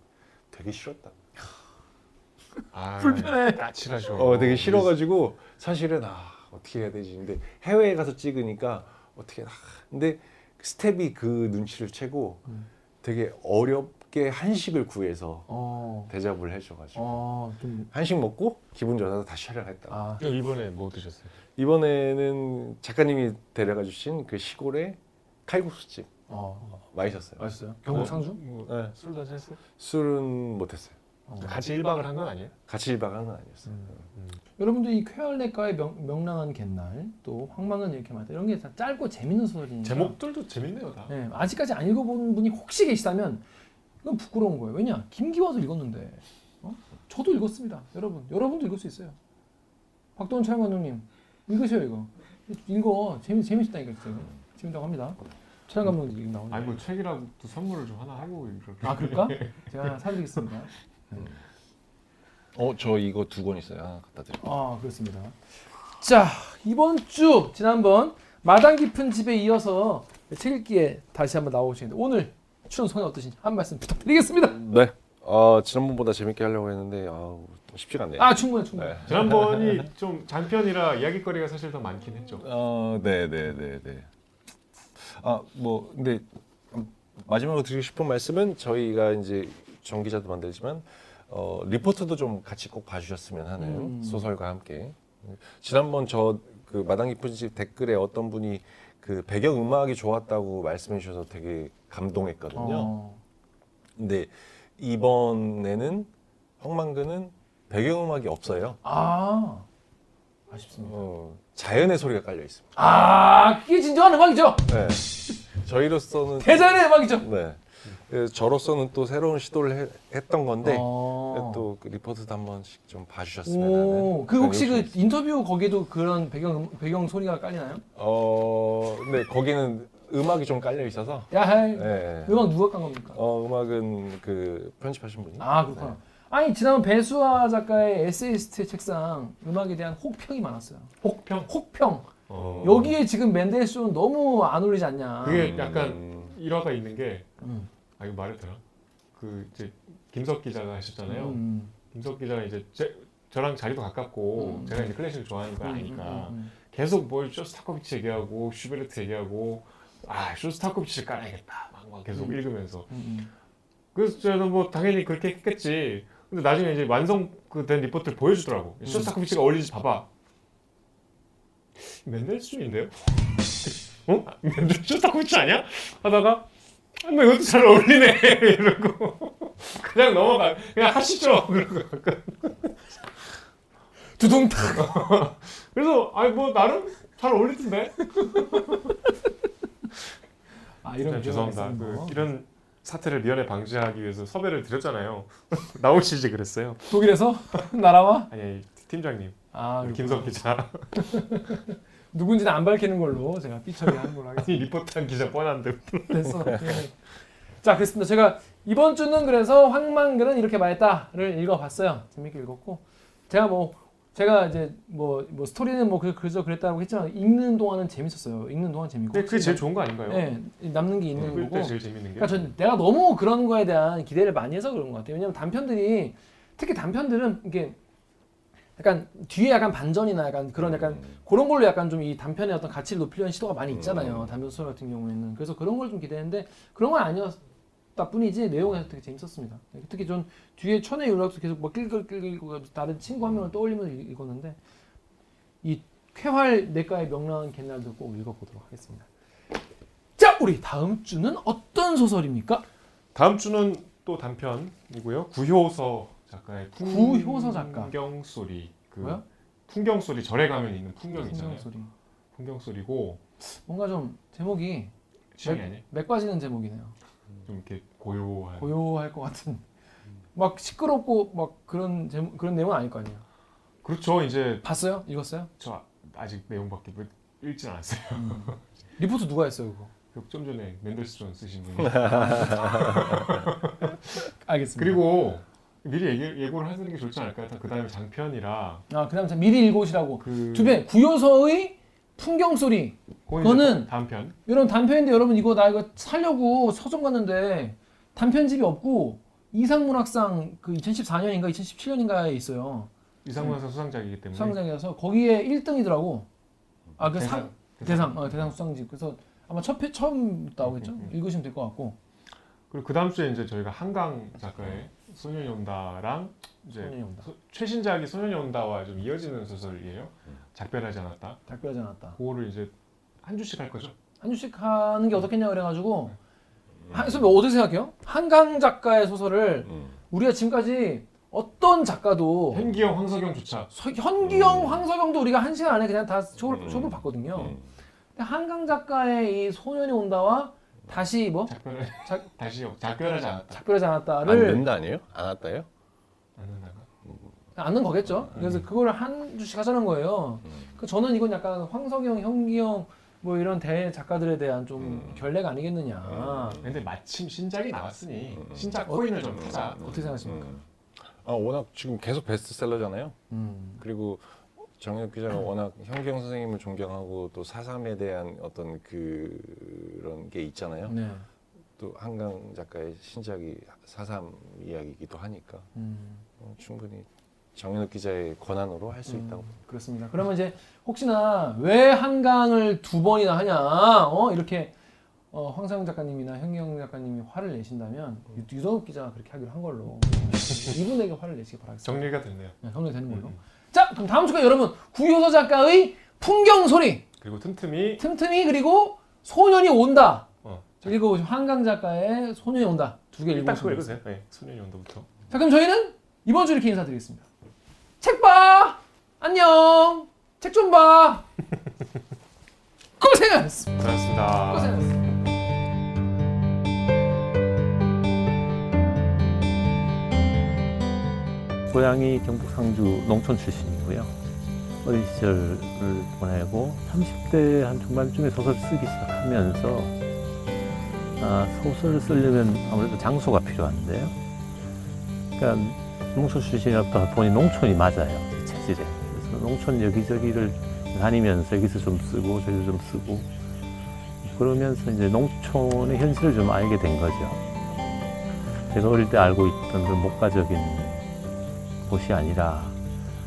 되게 싫었다. [laughs] 아, 불편해. 까칠하셔. 어, 되게 싫어가지고 사실은 아 어떻게 해야 되지? 근데 해외에 가서 찍으니까 어떻게 아, 근데 스텝이 그 눈치를 채고 음. 되게 어렵게 한식을 구해서 어. 대접을 해줘가지고 어. 좀. 한식 먹고 기분 좋아서 다시 촬영했다. 아. 이번에 뭐 드셨어요? 이번에는 작가님이 데려가 주신 그 시골의 칼국수집 어. 맛있었어요. 맛있어요. 경북 상주? 뭐, 네. 술 다셨어요? 술은 못했어요. 어. 같이 1박을 한 건 아니에요? 같이 1박 한 건 아니었어요. 여러분들 이 쾌활내과의 명, 명랑한 갯날 또 황망은 이렇게 많다 이런 게 다 짧고 재밌는 소설이니까 제목들도 재밌네요 다. 네, 아직까지 안 읽어본 분이 혹시 계시다면 이건 부끄러운 거예요 왜냐 김기화도 읽었는데 어? 저도 읽었습니다. 여러분, 여러분도 읽을 수 있어요. 박동원 촬영 감독님 읽으세요 이거. 읽어 재미 재밌다니까 진짜. 재밌다고 합니다. 촬영 감독님 이거 나오네. 아니 뭐 책이라도 또 선물을 좀 하나 하고 이렇게. 아 그럴까? [laughs] 제가 하나 사드리겠습니다. 어, 저 이거 두 권 있어요. 하나 갖다 드릴게요. 아 그렇습니다. 자 이번 주 지난번 마당 깊은 집에 이어서 책 읽기에 다시 한번 나오시는데 오늘 출연 소감 어떠신지 한 말씀 부탁드리겠습니다. 네. 어, 지난번보다 재밌게 하려고 했는데 아우, 쉽지가 않네요. 아 충분해 충분해. 네. 지난번이 좀 장편이라 이야기거리가 사실 더 많긴 했죠. 어, 네, 네, 네, 네. 아, 뭐 근데 마지막으로 드리고 싶은 말씀은 저희가 이제 전 기자도 만들지만 어, 리포터도 좀 같이 꼭 봐주셨으면 하는 음. 소설과 함께 지난번 저 그 마당 깊은 집 댓글에 어떤 분이 그 배경 음악이 좋았다고 말씀해 주셔서 되게 감동했거든요. 어. 근데 이번에는 황만근은 배경 음악이 없어요. 아 아쉽습니다. 어, 자연의 소리가 깔려 있습니다. 아 그게 진정한 음악이죠. 네. 저희로서는 대전의 음악이죠. 네. 그래서 저로서는 또 새로운 시도를 해- 했던 건데 어. 또그 리포트도 한 번씩 좀 봐주셨으면 오, 하는. 그 혹시 그 요청이 인터뷰 거기에도 그런 배경 음- 배경 소리가 깔리나요? 어, 근데 거기는 음악이 좀 깔려 있어서. 야하이 네. 음악 누가 깐 겁니까? 어, 음악은 그 편집하신 분이. 아 그렇구나. 네. 아니 지난번 배수아 작가의 에세이스트 책상 음악에 대한 혹평이 많았어요. 혹평. 혹평. 어. 여기에 지금 멘델스존 너무 안 어울리지 않냐. 그게 음, 약간 음, 일화가 있는 게, 음. 아 이거 말해도 되나? 그 이제 김석 기자가 하셨잖아요. 음. 김석 기자가 이제 제, 저랑 자리도 가깝고 음. 제가 이제 클래식을 좋아하는 걸 음, 아니까 음, 음, 계속 뭘 쇼스타코비치 얘기하고 슈베르트 얘기하고 아 쇼스타코비치를 깔아야겠다 막, 막 계속 음. 읽으면서 음, 그래서 저는 뭐 당연히 그렇게 했겠지 근데 나중에 이제 완성 그된 리포트를 보여주더라고 음. 쇼스타코비치가 어울리지 봐봐 멘델스존인데요? [laughs] 어? 멘델 쇼스타코비치 아니야? 하다가 아, 뭐 이것도 잘 어울리네. [laughs] 이러고. 그냥 넘어가. 그냥 하시죠. 그러고 두둥탁. [laughs] 그래서 아니 뭐 나름 잘 어울리던데. [laughs] 아 이런 네, 죄송합니다. 그, 거. 이런 사태를 미연에 방지하기 위해서 섭외를 드렸잖아요. 나오시지 그랬어요. 독일에서? 나라와? 아니, 아니 팀장님. 아 김석 기자 누군지는 안 밝히는 걸로 제가 삐처리하는 걸로 하겠습니다. 이 리포트한 기자 뻔한데 됐어. 예. 자, 그렇습니다. 제가 이번 주는 그래서 황만근은 이렇게 말했다를 읽어봤어요. 재밌게 읽었고 제가 뭐 제가 이제 뭐, 뭐 스토리는 뭐 그- 그저 그랬다고 했지만 읽는 동안은 재밌었어요. 읽는 동안 재밌고. 근데 그게 제일 좋은 거 아닌가요? 네, 남는 게 있는 거고. 때 제일 재밌는 게 그러니까 전 내가 너무 그런 거에 대한 기대를 많이 해서 그런 것 같아요. 왜냐면 단편들이 특히 단편들은 이게 약간 뒤에 약간 반전이나 약간 그런 약간 음. 그런 걸로 약간 좀 이 단편의 어떤 가치를 높이려는 시도가 많이 있잖아요. 음. 단편 소설 같은 경우에는 그래서 그런 걸 좀 기대했는데 그런 건 아니었다 뿐이지 내용에서 되게 재밌었습니다. 특히 전 뒤에 천의 윤락도 계속 뭐 끌끌끌끌 다른 친구 한 명을 떠올리면서 읽- 읽었는데 이 쾌활 내과의 명랑한 갯날도 꼭 읽어보도록 하겠습니다. 자, 우리 다음 주는 어떤 소설입니까? 다음 주는 또 단편이고요. 구효서 작가의 구효서 작가. 풍경 소리 그 뭐야? 풍경 소리 절에 가면 있는 풍경 있잖아요. 풍경 소리. 풍경 소리고 뭔가 좀 제목이 아니에요. 맥 빠지는 제목이네요. 좀 이렇게 고요한. 고요할 것 같은. 막 시끄럽고 막 그런 제목 그런 내용은 아닐 거 아니에요. 그렇죠. 이제 봤어요? 읽었어요? 저 아직 내용밖에 못 읽진 않았어요. 리포트 누가 했어요 그거? [laughs] 그좀 전에 맨델스존 쓰신 분이. [laughs] 알겠습니다. 그리고 미리 얘기, 예고 를 하는 게 좋지 않을까요? 그 다음에 장편이라 아 그 다음 에 미리 읽어오시라고. 그 주변 구요서의 풍경 소리. 그거는 이제 다음 편. 이런 단편인데 여러분 이거 나 이거 사려고 서점 갔는데 단편집이 없고 이상문학상 그 2014년인가 2017년인가에 있어요. 이상문학상 수상작이기 때문에 수상작이라서 거기에 1등이더라고. 아그상 대상, 대상 어, 대상 수상집. 그래서 아마 첫 회 처음 나오겠죠. 음, 음. 읽으시면 될 것 같고. 그리고 그 다음 주에 이제 저희가 한강 작가의 소년이 온다랑 이제 소년이 온다. 소- 최신작이 소년이 온다와 좀 이어지는 소설이에요. 작별하지 않았다. 답변하지 않았다. 그거를 이제 한 주씩 할 거죠. 한 주씩 하는 게 어떻겠냐 그래가지고 한, 선배 어떻게 생각해요? 한강 작가의 소설을 음. 우리가 지금까지 어떤 작가도 현기영, 황석영조차 서- 현기영, 음. 황석영도 우리가 한 시간 안에 그냥 다 쇼를, 음. 쇼를 봤거든요. 음. 근데 한강 작가의 이 소년이 온다와 다시 뭐 작별을 작- [laughs] 다시 작별하지 않았다. 작별하지 안 않았다를 된다 아니에요? 안 왔다요? 않는 거겠죠. 그래서 그걸 한 주씩 하자는 거예요. 그 저는 이건 약간 황석영, 현기영 뭐 이런 대 작가들에 대한 좀 결례가 아니겠느냐. 근데 마침 신작이 나왔으니 음. 신작 코인을 좀 타자. 어떻게 생각하십니까? 음. 아, 워낙 지금 계속 베스트셀러잖아요. 음. 그리고 정혁 기자가 워낙 현경 선생님을 존경하고 또 사삼에 대한 어떤 그런 게 있잖아요. 네. 또 한강 작가의 신작이 사삼 이야기이기도 하니까 음. 어, 충분히 정현욱 기자의 권한으로 할수 음, 있다고. 그렇습니다. 그러면 이제 혹시나 왜 한강을 두 번이나 하냐, 어 이렇게 어, 황상영 작가님이나 현경 작가님이 화를 내신다면 유- 유성욱 기자가 그렇게 하기로 한 걸로 [laughs] 이분에게 화를 내시기 바라겠습니다. 정리가 됐네요. 네, 정리되는 걸로. 자, 그럼 다음 주가 여러분 구효서 작가의 풍경 소리 그리고 틈틈이 틈틈이 그리고 소년이 온다. 어. 그리고 한강 작가의 소년이 온다 두 개 일단 그거 읽으시면 읽으세요. 네, 소년이 온다부터. 자, 그럼 저희는 이번 주 이렇게 인사드리겠습니다. 책 봐! 안녕! 책 좀 봐! [laughs] 고생하셨습니다. 고생하셨습니다. 고생하셨습니다. 고향이 경북 상주 농촌 출신이고요. 어린 시절을 보내고 30대 한 중반쯤에 소설 쓰기 시작하면서 아, 소설을 쓰려면 아무래도 장소가 필요한데요. 그러니까 농촌 출신이다 보니 농촌이 맞아요. 제 체질에. 그래서 농촌 여기저기를 다니면서 여기서 좀 쓰고 저기서 좀 쓰고 그러면서 이제 농촌의 현실을 좀 알게 된 거죠. 제가 어릴 때 알고 있던 그 목가적인 곳이 아니라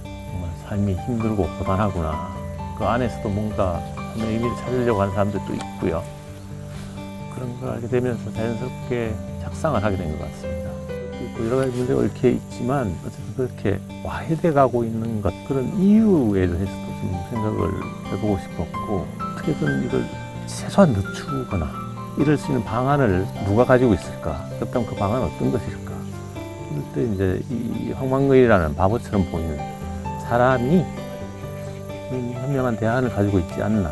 정말 삶이 힘들고 고단하구나. 그 안에서도 뭔가 삶의 의미를 찾으려고 하는 사람들도 있고요. 그런 걸 알게 되면서 자연스럽게 작상을 하게 된 것 같습니다. 그 여러 가지 문제가 얽혀 있지만 어쨌든 그렇게 와해돼 가고 있는 것 그런 이유에 대해서도 좀 생각을 해보고 싶었고 어떻게든 이걸 최소한 늦추거나 이럴 수 있는 방안을 누가 가지고 있을까? 그렇다면 그 방안은 어떤 것일까? 때 이제 이 황망거이라는 바보처럼 보이는 사람이 이 현명한 대안을 가지고 있지 않나.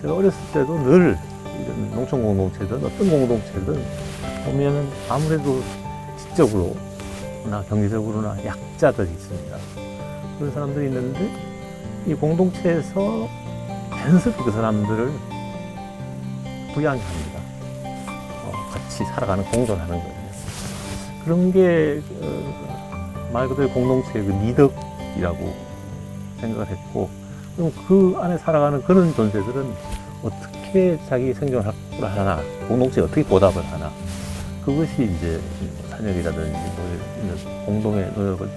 제가 어렸을 때도 늘 이런 농촌 공동체든 어떤 공동체든 보면은 아무래도 지적으로나 경제적으로나 약자들이 있습니다. 그런 사람들이 있는데 이 공동체에서 자연스럽게 그 사람들을 부양해야 합니다. 어, 같이 살아가는 공존하는 거예요. 그런 게 어, 말 그대로 공동체의 그 미덕이라고 생각을 했고 그럼 그 안에 살아가는 그런 존재들은 어떻게 자기 생존을 하나 공동체에 어떻게 보답을 하나 그것이 이제 산역이라든지 뭐 공동의 노력을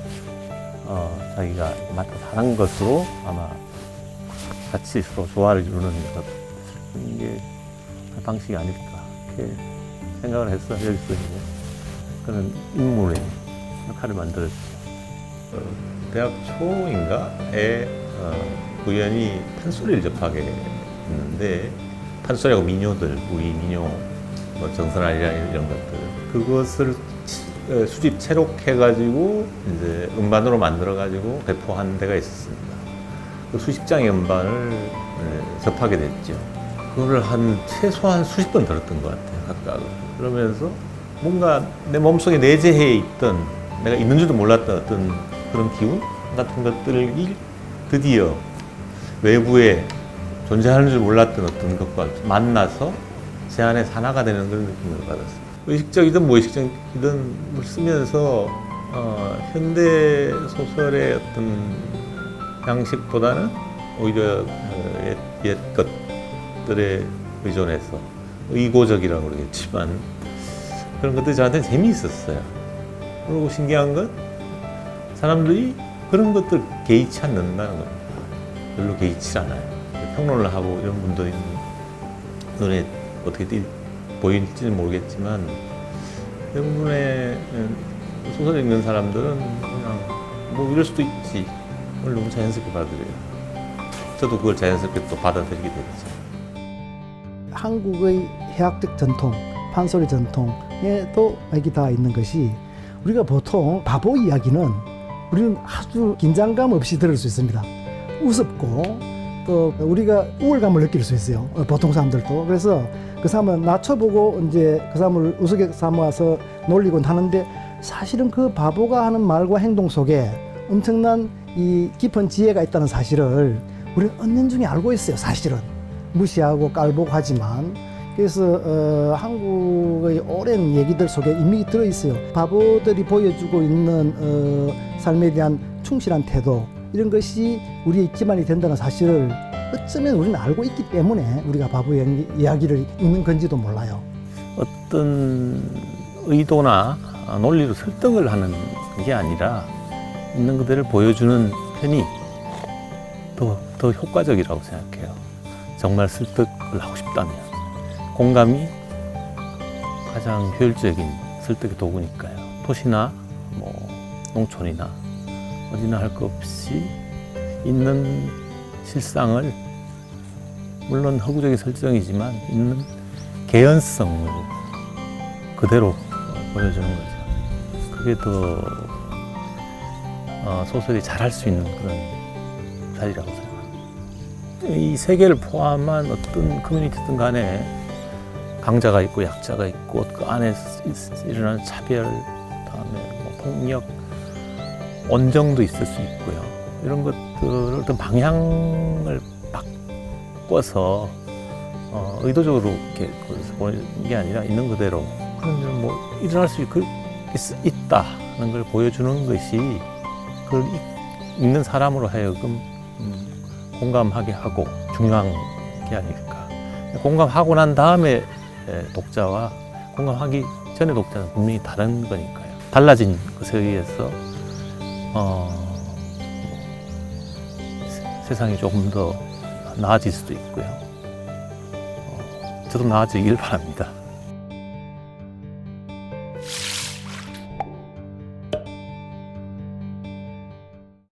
어, 자기가 맡아서 하는 것으로 아마 같이 서로 조화를 이루는 것 그런 게 방식이 아닐까 이렇게 생각을 해서 여기서 이제 그런 인물의 역할을 만들었죠. 어, 대학 초인가에 어, 우연히 판소리를 접하게 됐는데 판소리하고 민요들 우리 민요 뭐 정선아리라 이런 것들 그것을 어, 수집 채록해가지고 이제 음반으로 만들어가지고 배포한 데가 있었습니다. 그 수십 장의 음반을 예, 접하게 됐죠. 그거를 한 최소한 수십 번 들었던 것 같아요, 각각. 그러면서 뭔가 내 몸속에 내재해 있던 내가 있는 줄도 몰랐던 어떤 그런 기운 같은 것들이 드디어 외부에 존재하는 줄 몰랐던 어떤 것과 만나서 제 안에 산화가 되는 그런 느낌을 받았어요. 의식적이든 무의식적이든 뭘 쓰면서 어, 현대 소설의 어떤 양식보다는 오히려 어, 옛, 옛 것들에 의존해서 의고적이라고 그러겠지만 그런 것들이 저한테 재미있었어요. 그리고 신기한 건 사람들이 그런 것들 개의치 않는다는 겁니다. 별로 개의치 않아요. 평론을 하고 이런 분들이 눈에 어떻게 띄, 보일지는 모르겠지만 대부분의 소설 읽는 사람들은 그냥 뭐 이럴 수도 있지. 그걸 너무 자연스럽게 받아들여요. 저도 그걸 자연스럽게 또 받아들이게 됐죠. 한국의 해학적 전통, 판소리 전통 에도 맥이 다 있는 것이 우리가 보통 바보 이야기는 우리는 아주 긴장감 없이 들을 수 있습니다. 우습고 또 우리가 우울감을 느낄 수 있어요. 어, 보통 사람들도. 그래서 그 사람을 낮춰보고 이제 그 사람을 우스개 삼아서 놀리곤 하는데 사실은 그 바보가 하는 말과 행동 속에 엄청난 이 깊은 지혜가 있다는 사실을 우리는 은연중에 알고 있어요. 사실은 무시하고 깔보고 하지만 그래서 어, 한국의 오랜 얘기들 속에 이미 들어 있어요. 바보들이 보여주고 있는 어, 삶에 대한 충실한 태도 이런 것이 우리의 기반이 된다는 사실을 어쩌면 우리는 알고 있기 때문에 우리가 바보 이야기- 이야기를 읽는 건지도 몰라요. 어떤 의도나 논리로 설득을 하는 게 아니라 있는 그대를 보여주는 편이 더, 더 효과적이라고 생각해요. 정말 설득을 하고 싶다면. 공감이 가장 효율적인 설득의 도구니까요. 도시나 뭐 농촌이나 어디나 할 것 없이 있는 실상을 물론 허구적인 설정이지만 있는 개연성을 그대로 보여주는 거죠. 그게 더 어, 소설이 잘할 수 있는 그런 자리라고 생각합니다. 이 세계를 포함한 어떤 커뮤니티든 간에 강자가 있고 약자가 있고 그 안에 일어나는 차별, 다음에 뭐 폭력, 원정도 있을 수 있고요. 이런 것들을 어떤 방향을 바꿔서 어, 의도적으로 이렇게 보는 게 아니라 있는 그대로 그런 뭐 일어날 수 있, 그, 있, 있다는 걸 보여주는 것이 그걸 읽- 읽는 사람으로 하여금 음, 공감하게 하고 중요한 게 아닐까. 공감하고 난 다음에 에, 독자와 공감하기 전에 독자는 분명히 다른 거니까요. 달라진 것에 의해서 어, 세- 세상이 조금 더 나아질 수도 있고요. 어, 저도 나아지길 바랍니다.